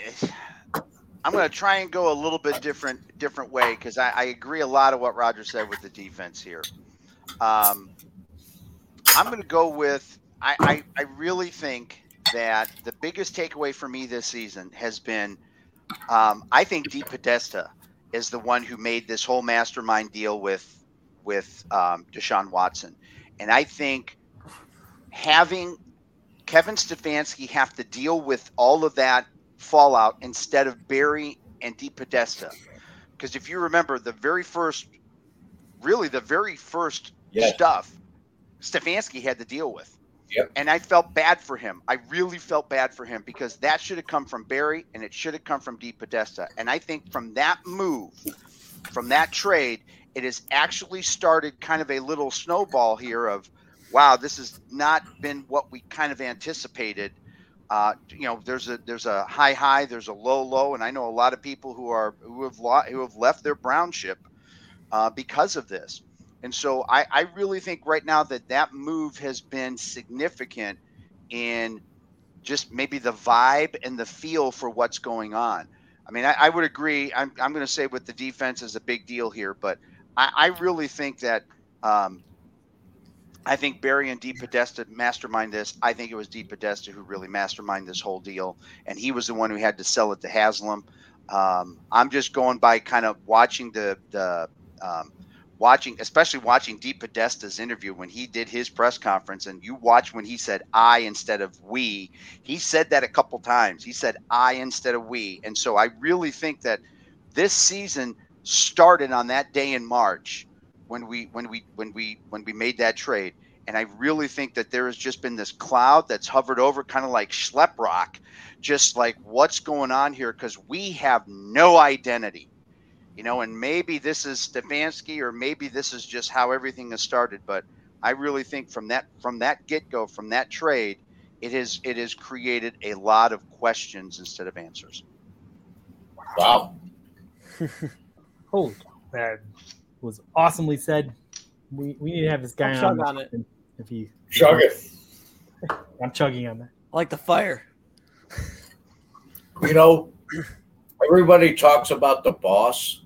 I'm going to try and go a little bit different different way because I, I agree a lot of what Roger said with the defense here. Um, I'm going to go with I, I I really think that the biggest takeaway for me this season has been um, I think DePodesta is the one who made this whole mastermind deal with with um, Deshaun Watson, and I think having Kevin Stefanski have to deal with all of that fallout instead of Berry and DePodesta. Because if you remember, the very first, really the very first stuff, Stefanski had to deal with. Yep. And I felt bad for him. I really felt bad for him because that should have come from Berry and it should have come from DePodesta. And I think from that move, from that trade, it has actually started kind of a little snowball here of, wow, this has not been what we kind of anticipated. Uh, you know, there's a there's a high high, there's a low low, and I know a lot of people who are who have lo- who have left their brown ship uh, because of this. And so I, I really think right now that that move has been significant in just maybe the vibe and the feel for what's going on. I mean, I, I would agree. I'm, I'm going to say with the defense is a big deal here, but I, I really think that um, I think Berry and DePodesta mastermind this. I think it was DePodesta who really mastermind this whole deal, and he was the one who had to sell it to Haslam. Um, I'm just going by kind of watching the the um, watching, especially watching DePodesta's interview when he did his press conference, and you watch when he said "I" instead of "we." He said that a couple times. He said "I" instead of "we," and so I really think that this season started on that day in March when we when we when we when we made that trade. And I really think that there has just been this cloud that's hovered over, kind of like Schleprock, just like what's going on here because we have no identity you know, and maybe this is Stefanski or maybe this is just how everything has started. But I really think from that from that get go, from that trade, it has it has created a lot of questions instead of answers. Wow. Holy cow, that was awesomely said. We, we need to have this guy I'll on. chug on it. If he, Chug it. I'm chugging on that. I like the fire. You know, everybody talks about the boss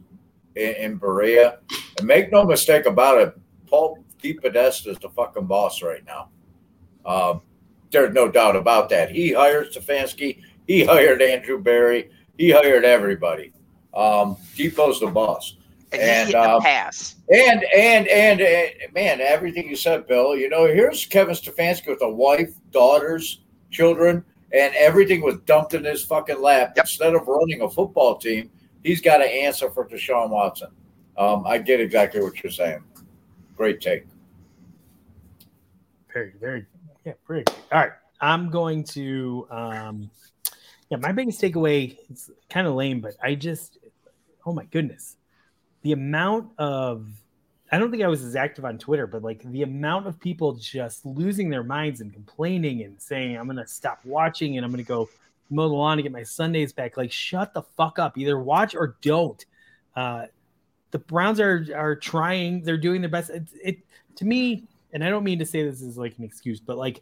in, in Berea, and make no mistake about it, Paul DePodesta is the fucking boss right now. Um, there's no doubt about that. He hired Stefanski. He hired Andrew Berry. He hired everybody. Um, Depot's the boss. And, And, he hit the um, pass. And and and uh, man, everything you said, Bill. You know, here's Kevin Stefanski with a wife, daughters, children, and everything was dumped in his fucking lap. Yep. Instead of running a football team, he's got to answer for Deshaun Watson. Um, I get exactly what you're saying. Great take. Very, very, yeah, very good. All right. I'm going to, um, yeah, my biggest takeaway, is kind of lame, but I just, oh my goodness. The amount of, I don't think I was as active on Twitter, but like the amount of people just losing their minds and complaining and saying, I'm going to stop watching and I'm going to go mow the lawn to get my Sundays back. Like, shut the fuck up. Either watch or don't. Uh, the Browns are are trying. They're doing their best. It, it to me, and I don't mean to say this is like an excuse, but like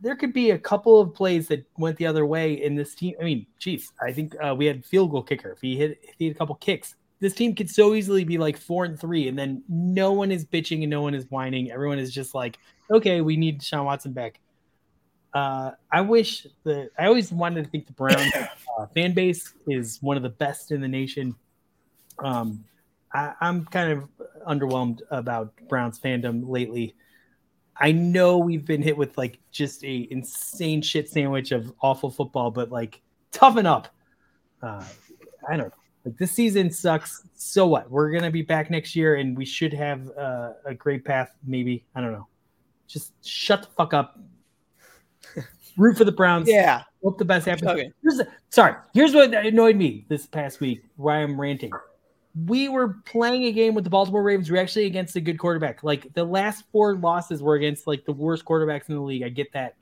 there could be a couple of plays that went the other way in this team. I mean, geez, I think uh, we had field goal kicker. If he hit, if he had a couple kicks, this team could so easily be like four and three, and then no one is bitching and no one is whining. Everyone is just like, okay, we need Sean Watson back. Uh, I wish the I always wanted to think the Browns uh, fan base is one of the best in the nation. Um, I, I'm kind of underwhelmed about Browns fandom lately. I know we've been hit with like just a insane shit sandwich of awful football, but like toughen up. Uh, I don't know. Like this season sucks. So what? We're gonna be back next year, and we should have uh, a great path. Maybe I don't know. Just shut the fuck up. Root for the Browns. Yeah. Hope the best happens. Okay. Here's the, sorry. Here's what annoyed me this past week. Why I'm ranting. We were playing a game with the Baltimore Ravens. We're actually against a good quarterback. Like the last four losses were against like the worst quarterbacks in the league. I get that.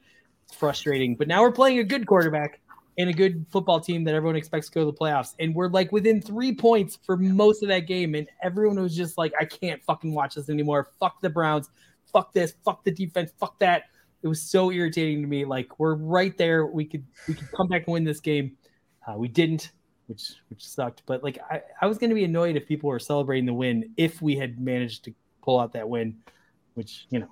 It's frustrating. But now we're playing a good quarterback and a good football team that everyone expects to go to the playoffs. And we're like within three points for most of that game. And everyone was just like, I can't fucking watch this anymore. Fuck the Browns. Fuck this. Fuck the defense. Fuck that. It was so irritating to me. Like we're right there. We could we could come back and win this game. Uh, we didn't, which which sucked. But like I, I was gonna be annoyed if people were celebrating the win if we had managed to pull out that win, which you know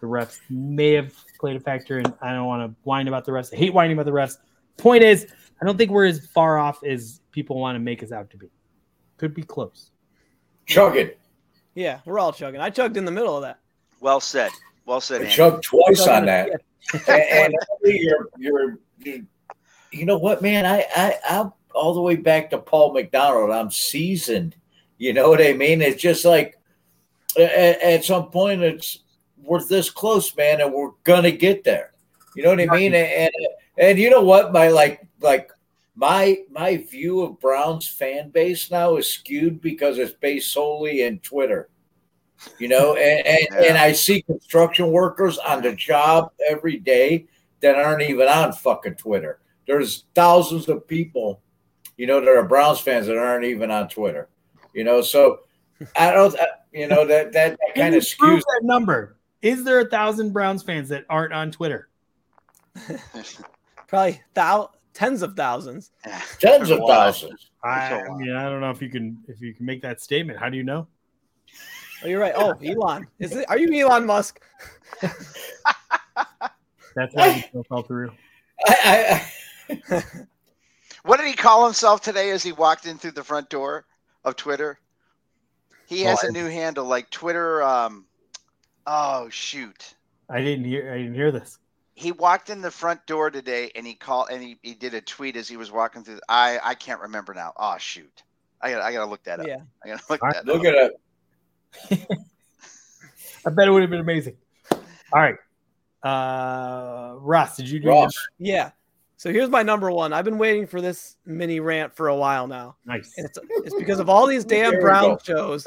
the refs may have played a factor. And I don't want to whine about the refs. I hate whining about the refs. Point is, I don't think we're as far off as people want to make us out to be. Could be close. Chug it. Yeah, we're all chugging. I chugged in the middle of that. Well said. Well said. I Andy. chugged twice on that. and, and you're, you're, you you know what, man? I, I, I'm all the way back to Paul McDonald. I'm seasoned. You know what I mean? It's just like at, at some point, it's we're this close, man, and we're gonna get there. You know what I mean? And, and and you know what? My like like my my view of Browns fan base now is skewed because it's based solely in Twitter. You know, and and, Yeah. and I see construction workers on the job every day that aren't even on fucking Twitter. There's thousands of people, you know, that are Browns fans that aren't even on Twitter. You know, so I don't, I- you know, that that, that kind of skews. that number. Is there a thousand Browns fans that aren't on Twitter? Probably thou tens of thousands. Tens of For a while. thousands. I, I mean, I don't know if you can if you can make that statement. How do you know? Oh, you're right. Oh, Elon. Is it? Are you Elon Musk? That's why he still fell through. I, I, What did he call himself today as he walked in through the front door of Twitter? He has Oh, a new handle like Twitter. Um, oh shoot! I didn't hear. I didn't hear this. He walked in the front door today, and he called and he, he did a tweet as he was walking through. I I can't remember now. Oh shoot! I got I gotta look that up. Yeah. I gotta look All that look up. at it. I bet it would have been amazing. All right, uh, Ross, did you do Ross. Yeah. So here's my number one. I've been waiting for this mini rant for a while now. Nice. And it's, it's because of all these damn There Brown shows,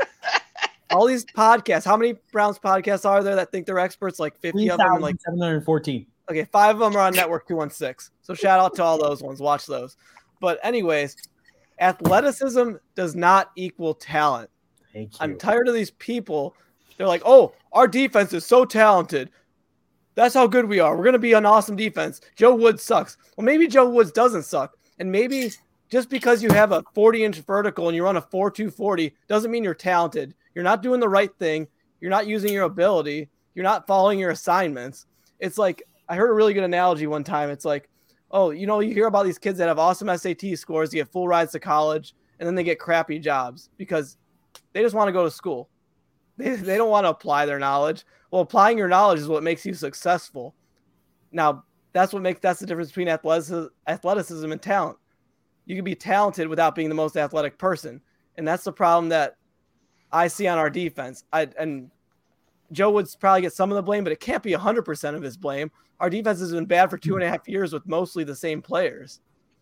all these podcasts. How many Browns podcasts are there that think they're experts? Like 50 of them. Like, 714. okay, five of them are on Network 216. So shout out to all those ones. Watch those. But, anyways, athleticism does not equal talent. Thank you. I'm tired of these people. They're like, oh, our defense is so talented. That's how good we are. We're going to be an awesome defense. Joe Woods sucks. Well, maybe Joe Woods doesn't suck. And maybe just because you have a 40 inch vertical and you run a 4 2 40 doesn't mean you're talented. You're not doing the right thing. You're not using your ability. You're not following your assignments. It's like, I heard a really good analogy one time. It's like, oh, you know, you hear about these kids that have awesome SAT scores, they get full rides to college, and then they get crappy jobs because they just want to go to school. They, they don't want to apply their knowledge. Well, applying your knowledge is what makes you successful. Now, that's what makes that's the difference between athleticism, athleticism and talent. You can be talented without being the most athletic person, and that's the problem that I see on our defense. I and Joe would probably get some of the blame, but it can't be 100% of his blame. Our defense has been bad for two and a half years with mostly the same players.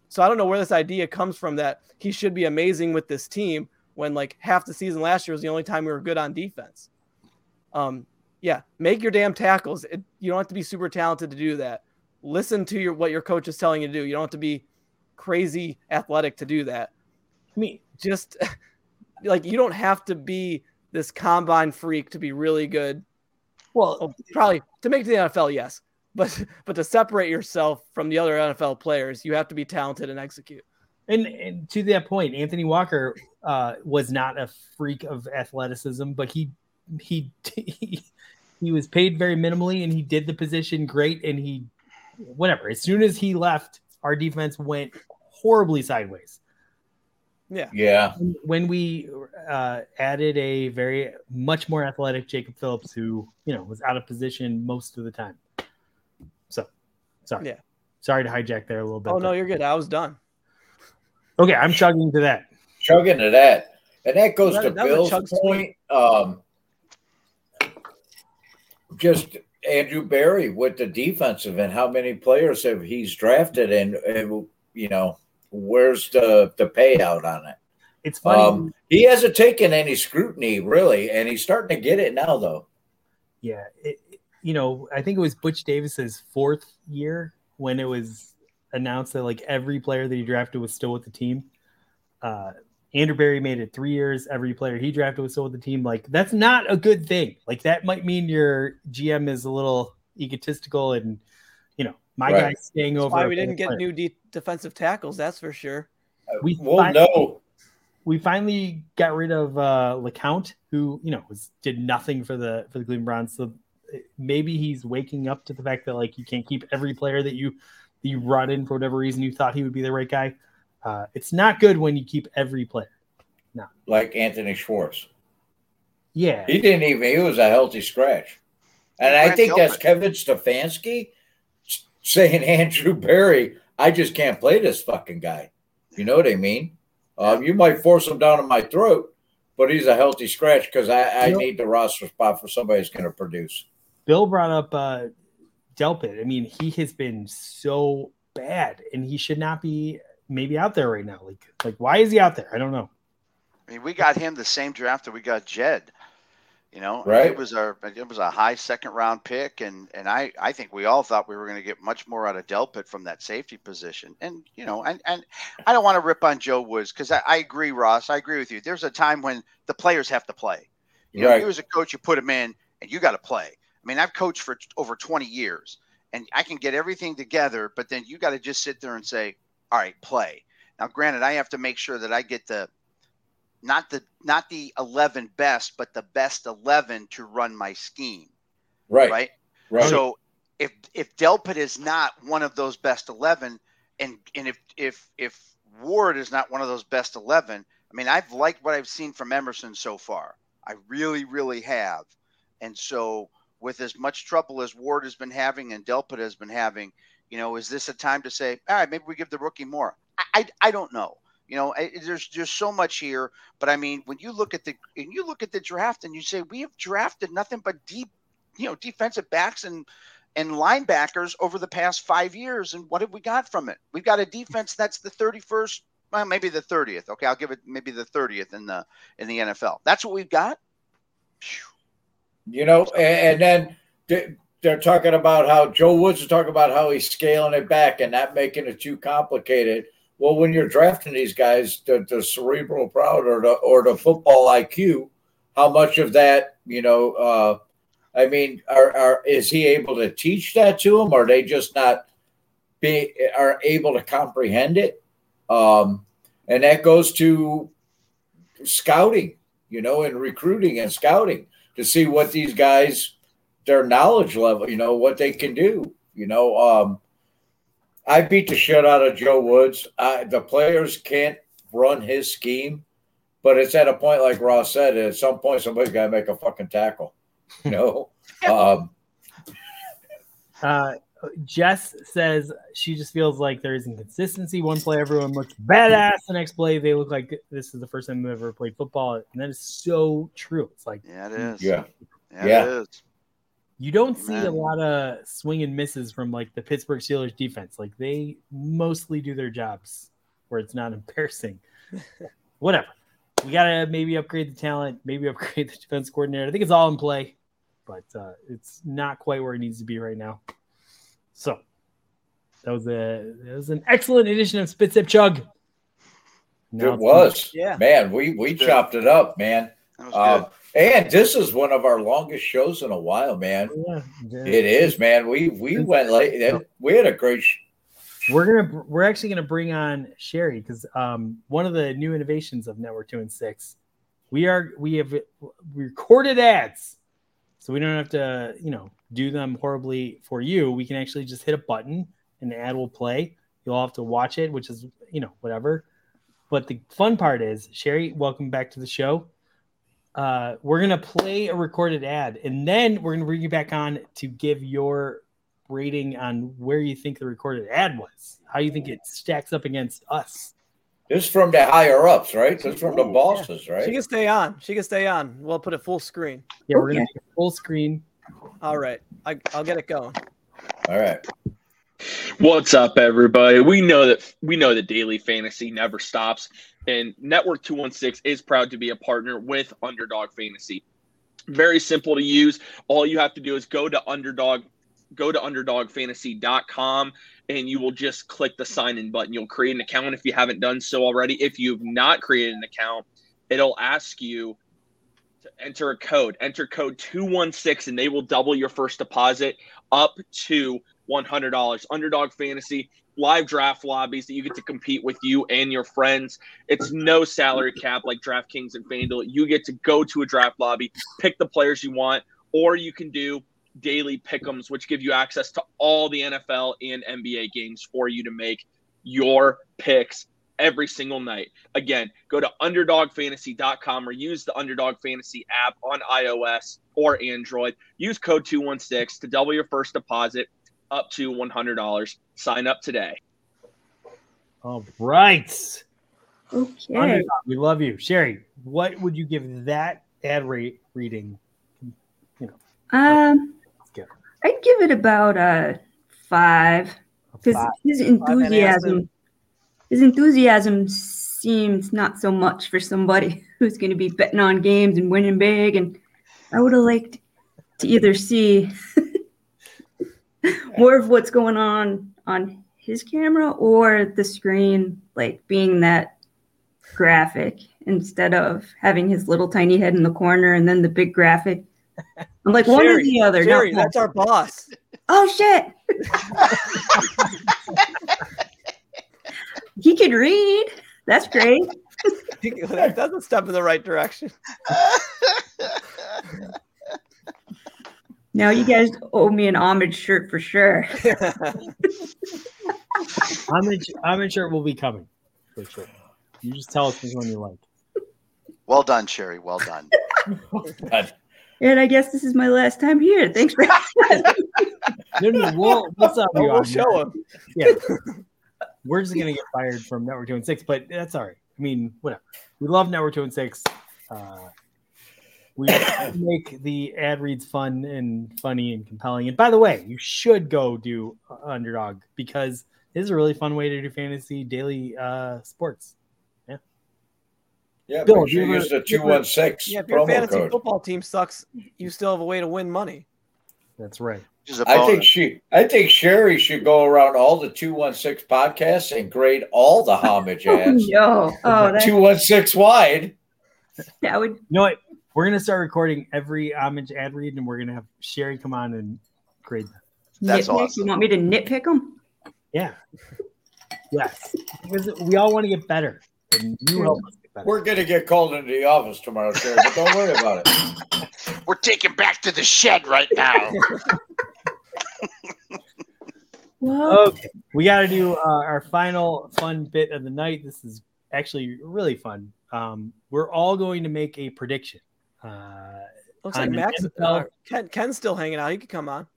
So I don't know where this idea comes from that he should be amazing with this team when like half the season last year was the only time we were good on defense. Um, yeah, make your damn tackles. It, you don't have to be super talented to do that. Listen to your what your coach is telling you to do. You don't have to be crazy athletic to do that. I mean, Just like you don't have to be this combine freak to be really good. well, Oh, probably to make the NFL, yes, but but to separate yourself from the other NFL players, you have to be talented and execute. And, and to that point, Anthony Walker uh, was not a freak of athleticism, but he he he, he was paid very minimally, and he did the position great. And he whatever. As soon as he left, our defense went horribly sideways. Yeah, Yeah. When we uh, added a very much more athletic Jacob Phillips, who you know was out of position most of the time. So, sorry. Yeah. Sorry to hijack there a little bit. Oh no, but- you're good. I was done. Okay, I'm chugging to that. chugging to that. And that goes That- to that Bill's point. Um, just Andrew Berry with the defensive and how many players have he's drafted and, and you know where's the the payout on it? It's funny. Um, he hasn't taken any scrutiny really, and he's starting to get it now though. Yeah, it, you know, I think it was Butch Davis's fourth year when it was announced that like every player that he drafted was still with the team. Uh, Andrew Berry made it three years. Every player he drafted was still with the team. Like that's not a good thing. Like that might mean your GM is a little egotistical and you know my Right. guy's staying That's over. why we didn't get player. new de- defensive tackles. That's for sure. We We'll fin- know. we finally got rid of uh LeCount, who you know was did nothing for the for the Cleveland Browns. So eh, maybe he's waking up to the fact that like you can't keep every player that you that you brought in for whatever reason you thought he would be the right guy. Uh, it's not good when you keep every player. No. Like Anthony Schwartz. Yeah, He didn't even. He was a healthy scratch, and I think that's Kevin Stefanski saying Andrew Berry. I just can't play this fucking guy. You know what I mean? Um, you might force him down in my throat, but he's a healthy scratch because I, I You need the roster spot for somebody who's going to produce. Bill brought up uh, Delpit. I mean, he has been so bad, and he should not be maybe out there right now. Like, like why is he out there? I don't know. I mean, we got him the same draft that we got Jed. You know, Right. It was our it was a high second round pick, and and I I think we all thought we were going to get much more out of Delpit from that safety position. And you know, and and I don't want to rip on Joe Woods because I, I agree, Ross. I agree with you. There's a time when the players have to play. You know, Right. you as a coach, you put them in, and you got to play. I mean, I've coached for over 20 years, and I can get everything together, but then you got to just sit there and say, "All right, play." Now, granted, I have to make sure that I get the not the not the 11 best, but the best 11 to run my scheme. Right. Right. Right. So if if Delpit is not one of those best 11, and and if if if Ward is not one of those best 11, I mean, I've liked what I've seen from Emerson so far. I really, really have. And so, with as much trouble as Ward has been having and Delpit has been having, you know, is this a time to say, all right, maybe we give the rookie more? I, I, I don't know. You know, I, there's there's so much here, but I mean, when you look at the and you look at the draft and you say we have drafted nothing but deep, you know, defensive backs and and linebackers over the past five years, and what have we got from it? We've got a defense that's the 31st, well, maybe the 30th. Okay, I'll give it maybe the 30th in the in the NFL. That's what we've got. You know, and, and then they- they're talking about how Joe Woods is talking about how he's scaling it back and not making it too complicated. Well, when you're drafting these guys, the, the cerebral proud or the or the football IQ, how much of that, you know, uh, I mean, are, are is he able to teach that to them? Or are they just not be are able to comprehend it? Um, and that goes to scouting, you know, and recruiting and scouting to see what these guys their knowledge level, you know, what they can do. You know, um, I beat the shit out of Joe Woods. I, the players can't run his scheme, but it's at a point, like Ross said, at some point somebody's got to make a fucking tackle. You know, um, Uh, Jess says she just feels like there is inconsistency. One play, everyone looks badass. The next play, they look like this is the first time they've ever played football. And that is so true. It's like Yeah, it is. yeah, yeah, Yeah. it is. you don't see a lot of swing and misses from like the Pittsburgh Steelers defense. Like they mostly do their jobs where it's not embarrassing. Whatever. We gotta maybe upgrade the talent, maybe upgrade the defense coordinator. I think it's all in play, but uh, it's not quite where it needs to be right now. So that was a that was an excellent edition of Spit Sip Chug. Now it was. Yeah. man, we we Good. chopped it up, man. That was Um, good. and this is one of our longest shows in a while, man. Yeah, yeah. It is, man. We we went late. We had a great. Sh- We're gonna we're actually gonna bring on Sherry because um, one of the new innovations of Network Two and Six, we are we have recorded ads, so we don't have to you know do them horribly for you. We can actually just hit a button and the ad will play. You'll have to watch it, which is you know whatever. But the fun part is, Sherry, welcome back to the show. Uh, we're gonna play a recorded ad, and then we're gonna bring you back on to give your rating on where you think the recorded ad was, how you think it stacks up against us. this is from the higher ups, right? This is from the bosses, She right? She can stay on. She can stay on. We'll put it full screen. Yeah, we're gonna Okay. make it full screen. All right. I, I'll get it going. All right. What's up, everybody? We know that we know that daily fantasy never stops, and Network Two One Six is proud to be a partner with Underdog Fantasy. Very simple to use. All you have to do is go to Underdog, go to UnderdogFantasy.com, and you will just click the sign in button. You'll create an account if you haven't done so already. If you've not created an account, it'll ask you to enter a code. Enter code 216 and they will double your first deposit up to $100. Underdog Fantasy, live draft lobbies that you get to compete with you and your friends. It's no salary cap like DraftKings and FanDuel. You get to go to a draft lobby, pick the players you want, or you can do daily pick'ems, which give you access to all the NFL and NBA games for you to make your picks every single night. Again, go to underdogfantasy.com or use the Underdog Fantasy app on iOS or Android. Use code 216 to double your first deposit up to $100. Sign up today. All right. Okay. Underdog, we love you. Sherry, what would you give that ad rate reading? You know, um, get I'd give it about a five because five. his and a enthusiasm, his enthusiasm seems not so much for somebody who's going to be betting on games and winning big. And I would have liked to either see more of what's going on on his camera or the screen, like being that graphic instead of having his little tiny head in the corner and then the big graphic. I'm like one or the other. Jerry, both. that's our boss. Oh shit! he could read. That's great. that, that's a step in the right direction. Now you guys owe me an homage shirt for sure. Homage, homage shirt will be coming for sure. You just tell us which one you like. Well done, Sherry. Well done. And I guess this is my last time here. Thanks for No, no, we'll, we'll we'll show him. Yeah. We're just gonna get fired from Network Two and Six, but that's all right. I mean, whatever. We love Network Two and Six. Uh, we make the ad reads fun and funny and compelling. And by the way, you should go do Underdog because it is a really fun way to do fantasy daily uh, sports. Yeah, Yeah, Bill, make sure do you you use ever- the two one six Yeah, if your promo fantasy code. football team sucks, you still have a way to win money. That's right. Which is a I think she, I think Sherry should go around all the two one six podcasts and grade all the homage oh, ads. no. Oh, that, two one six wide. that would You know what? We're gonna start recording every homage ad read, and we're gonna have Sherry come on and grade them. That's nitpick. awesome. You want me to nitpick them? Yeah. Yes. Because we all want to get better, and you help us get better. We're gonna get called into the office tomorrow, Sherry, but don't worry about it. We're taking back to the shed right now. Well, Okay, we got to do uh, our final fun bit of the night. This is actually really fun. Um, we're all going to make a prediction. Uh, Looks like Max, uh, Ken, Ken's still hanging out. He could come on.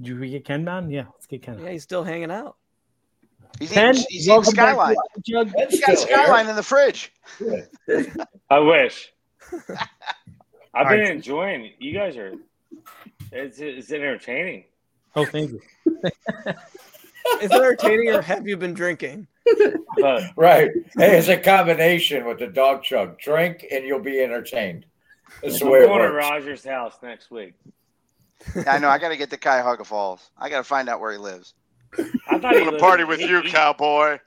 do we get Ken on? Yeah, let's get Ken. On. Yeah, he's still hanging out. He's Ken, eating, he's eating welcome back skyline. Jug. He's got a still here. skyline in the fridge. I wish. I've All been right. enjoying. it. You guys are. It's, it's entertaining. Oh, thank you. Is it entertaining or have you been drinking? But Right. Hey, it's a combination with the Dawg Chug. Drink and you'll be entertained. That's the I'm way it going to works. Roger's house next week. I know. I got to get to Cuyahoga Falls. I got to find out where he lives. I thought he I'm gonna lived- party with you, he- cowboy.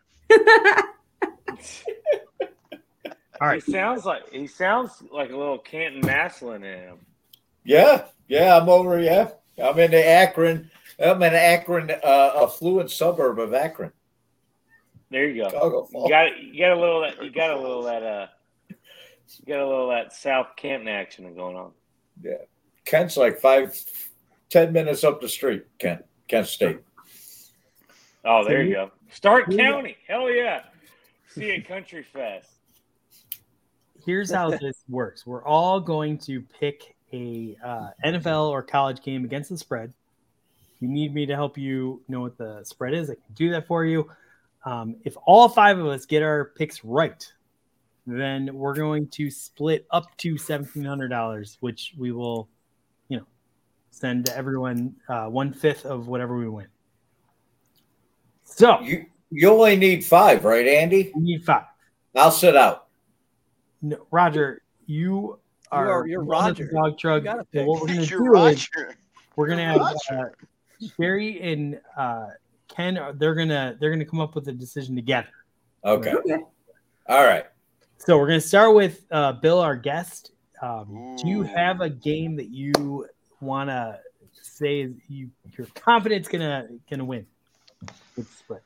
All right. He sounds like he sounds like a little Canton Massillon in him. Yeah, yeah, I'm over. Yeah, I'm in the Akron. I'm in Akron, uh, affluent suburb of Akron. There you go. Chicago You got you got a little that you got a little that uh you got a little that South Canton action going on. Yeah, Kent's like five, ten minutes up the street. Kent, Kent State. Oh, there you go. Stark Yeah. County. Hell yeah. See a country fest. Here's how this works. We're all going to pick a uh, NFL or college game against the spread. You need me to help you know what the spread is, I can do that for you. Um, if all five of us get our picks right, then we're going to split up to seventeen hundred dollars, which we will, you know, send to everyone uh, one fifth of whatever we win. So You you only need five, right, Andy? we need five. I'll sit out. No, Roger, you are, are- you're one of the Roger. Dog truck. You So pick. what we're gonna You're do is Roger. we're gonna have uh, Roger. Sherry and uh, Ken. They're gonna they're gonna come up with a decision together. Okay. okay. All right. So we're gonna start with uh, Bill, our guest. Um, do you have a game that you wanna say you you're confident it's gonna gonna win? With the spread?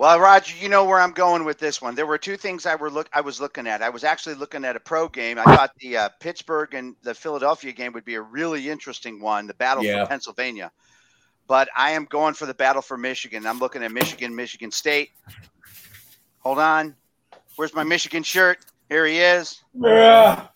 Well, Roger, you know where I'm going with this one. There were two things I were look I was looking at. I was actually looking at a pro game. I thought the uh, Pittsburgh and the Philadelphia game would be a really interesting one, the battle Yeah. for Pennsylvania. But I am going for the battle for Michigan. I'm looking at Michigan, Michigan State. Hold on. Where's my Michigan shirt? Here he is. Yeah.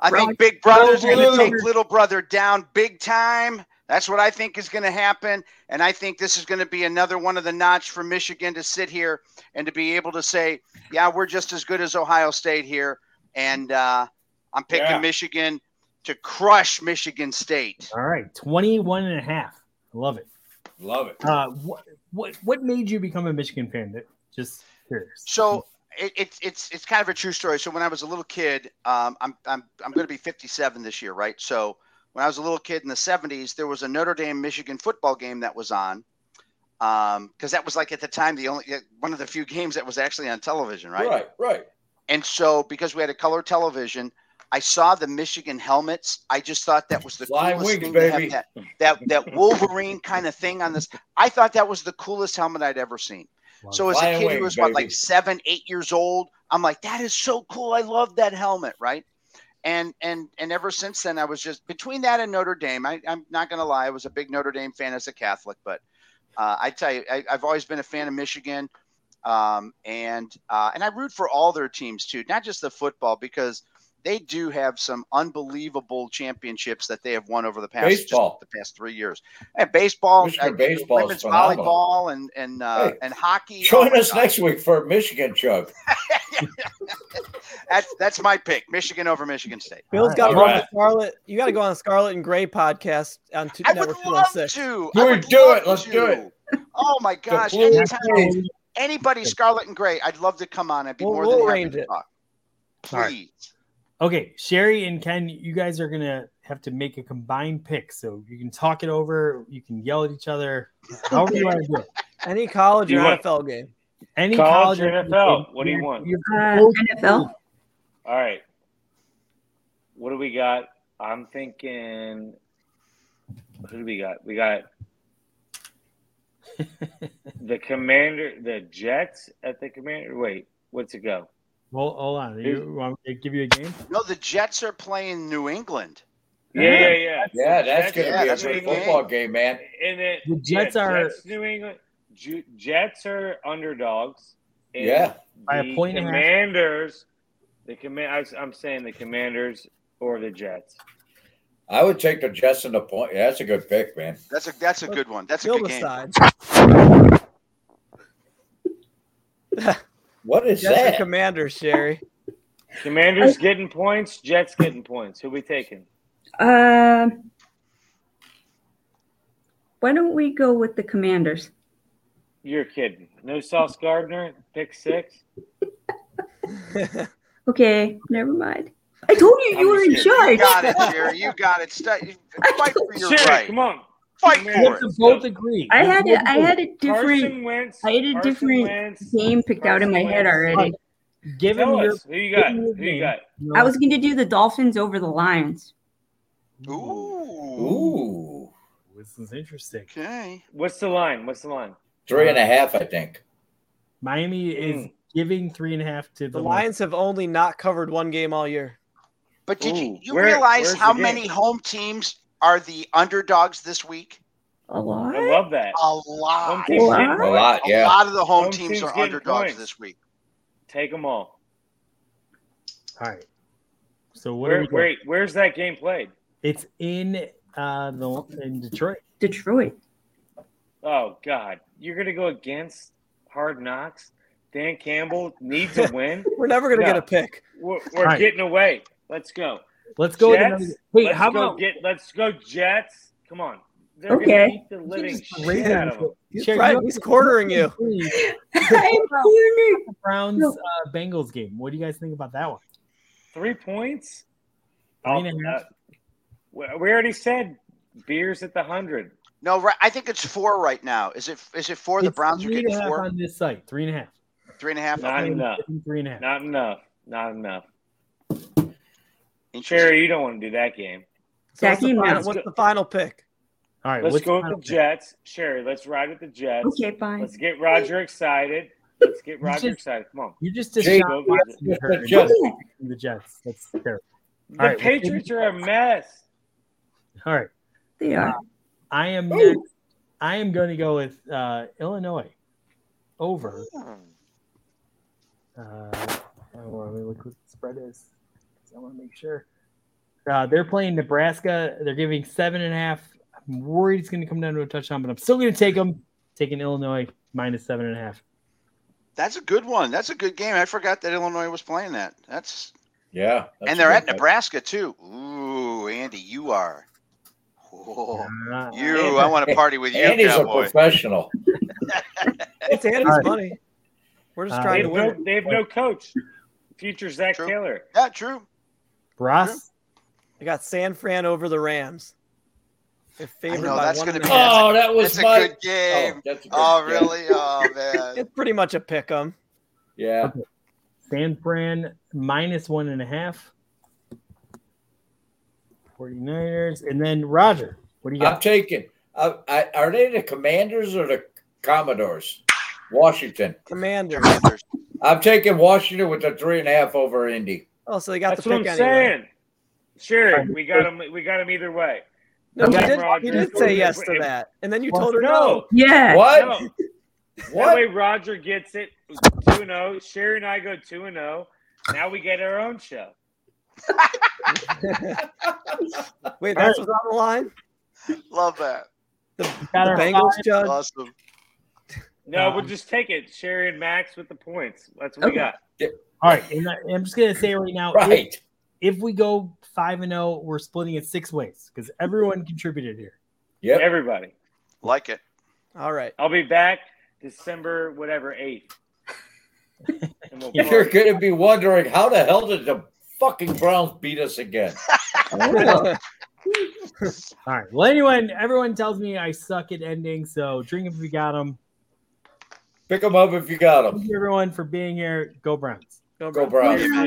I Right. think Big Brother's Go going to take Little Brother down big time. That's what I think is going to happen. And I think this is going to be another one of the notch for Michigan to sit here and to be able to say, yeah, we're just as good as Ohio State here. And uh, I'm picking Yeah. Michigan to crush Michigan State. All right, 21 and a half. I love it. Love it. Uh, what what what made you become a Michigan fan? Just curious. So it, it's it's it's kind of a true story. So when I was a little kid, um, I'm I'm I'm going to be 57 this year, right? So when I was a little kid in the 70s, there was a Notre Dame Michigan football game that was on, um, because that was like at the time the only one of the few games that was actually on television, right? Right. Right. And so because we had a color television, I saw the Michigan helmets. I just thought that was the Flying coolest wings, thing to have baby. that, that that Wolverine kind of thing on this. I thought that was the coolest helmet I'd ever seen. So as a kid who was what, like seven, eight years old, I'm like, that is so cool. I love that helmet, right? And and and ever since then, I was just between that and Notre Dame. I, I'm not gonna lie, I was a big Notre Dame fan as a Catholic, but uh, I tell you, I, I've always been a fan of Michigan, um, and uh, and I root for all their teams too, not just the football because they do have some unbelievable championships that they have won over the past Baseball. the past three years. And baseball, Michigan uh, baseball women's volleyball, and and uh, Hey, and hockey. Join Oh us God. next week for Michigan chug. That's that's my pick. Michigan over Michigan State. Bill's got to go on right. the Scarlet. You got to go on the Scarlet and Gray podcast on two, I would oh love to. Do I it, would do love it. Let's to. do it. Oh my gosh! Anytime anybody Scarlet and Gray, I'd love to come on. I'd be We'll- more we'll than happy to it. talk. All right. Please. Okay, Sherry and Ken, you guys are gonna have to make a combined pick. So you can talk it over, you can yell at each other, however you want to do it. Any college You or NFL game. Any College college or NFL? What do you want? Uh, NFL. All right. What do we got? I'm thinking. Who do we got? We got the commander, the Jets at the commander. Wait, what's it go? Well, hold on. You want me to give you a game? No, the Jets are playing New England. Yeah, yeah, yeah. Yeah, that's going to Yeah, be a that's a good good football game, man. And it, The Jets yeah, are- Jets, New England. Ju- Jets are underdogs. and Yeah. By a the point and a. Commanders. The command. I was- I'm saying the Commanders or the Jets. I would take the Jets in the point. Yeah, that's a good pick, man. That's a that's a good one. That's a good game. What is Jets are that? commanders, Sherry. Commanders getting points. Jets getting points. Who we taking? Um, why don't we go with the Commanders? You're kidding. No Sauce Gardner. Pick six. Okay, never mind. I told you I'm you were in just kidding. You got it, Jerry. You got it. St- Fight for your Sherry, right. come on. Fight Come You for it. to both agree. I had both a, I had a different Carson Wentz. I had a Carson different Wentz. game picked out in my Carson head already. Give Tell your, who you got. Who you got? I was going to do the Dolphins over the Lions. Ooh. Ooh, This is interesting. Okay. What's the line? What's the line? Three and a half, I think. Miami is Mm. giving three and a half to The the, Lions have only not covered one game all year. But did you Ooh, you where- realize how many home teams are the underdogs this week? A lot. I love that. A Home lot. teams What? getting A points. lot, A lot of the home, Home teams teams are underdogs points. this week. Take them all. All right. So what are Where, wait, where's that game played? It's in uh the in Detroit. Detroit. Oh God, you're gonna go against Hard Knocks. Dan Campbell needs a win. We're never going to No. get a pick. We're, we're Right. getting away. Let's go. Let's go. Jets. Wait, let's how go about get? Let's go Jets. Come on. They're Okay. gonna beat the living shit out of them. He's Sherry, right. you He's don't- quartering you. Please, I'm cornered. the Browns uh, Bengals game. What do you guys think about that one? Three points. Three and a half. Uh, we we already said beers at the hundred. No, right. I think it's four right now. Is it? Is it four? The It's Browns are three and getting a half four, on this site. Three and a half. three and a half. Not Okay. enough. Three and a half. Not enough. Not enough. Interesting. Sherry, you don't want to do that game. So what's, the final, what's the final pick? All right. Let's go the with the final pick? Jets. Sherry, let's ride with the Jets. Okay, fine. Let's get Roger excited. Let's get Roger just- excited. Come on. You just just Jake, shot let's Watson get hurt the Jets. the Jets. That's terrible. The All right, well, Patriots are a mess. All right. They are. I am next. I am going to go with uh, Illinois over. Uh, I want to look what the spread is. I want to make sure. Uh, they're playing Nebraska. They're giving seven and a half. I'm worried it's going to come down to a touchdown, but I'm still going to take them. Taking Illinois minus seven and a half. That's a good one. That's a good game. I forgot that Illinois was playing that. That's Yeah. that's and they're good at. Nebraska too. Ooh, Andy, you are. Whoa. Uh, You, I want to party with you, Andy's a cowboy. professional. It's Andy's All right. money. We're just Uh, trying have, to no, win. they have no coach. Future Zac True. Taylor. Yeah, true. Ross, I got San Fran over the Rams. They're favored know, by that's gonna and a be- half. Oh, that was That's a good game. Oh, that's a good Oh, game. really? Oh, man. It's pretty much a pick 'em. Yeah. San Fran minus one and a half. 49ers. And then Roger, what do you got? I'm taking. I, I, are they the Commanders or the Commodores? Washington. Commander. Commanders. I'm taking Washington with the three and a half over Indy. Oh, so they got That's the what I'm pick anyway. saying. Sure, we got him. We got him either way. No, he did, Roger. he did say yes to that, and then you Well, told her no. No, Yeah. What? no. That way Roger gets it two and zero. Sherry and I go two and zero. Now we get our own show. Wait, that's what's on the line. Love that. The, the Bengals five. judge. Awesome. No, Um, we'll just take it. Sherry and Max with the points. That's what we Okay. got. All right. And I, I'm just going to say right now, if, Right. if we go 5 and 0, we're splitting it six ways because everyone contributed here. Yeah, Everybody. Like it. All right. I'll be back December whatever eighth. And we'll You're going to be wondering how the hell did the fucking Browns beat us again? All right. Well, anyone, everyone tells me I suck at ending. So drink if you got them. Pick them up if you got them. Thank you, everyone, for being here. Go Browns. Go Browns. Yeah.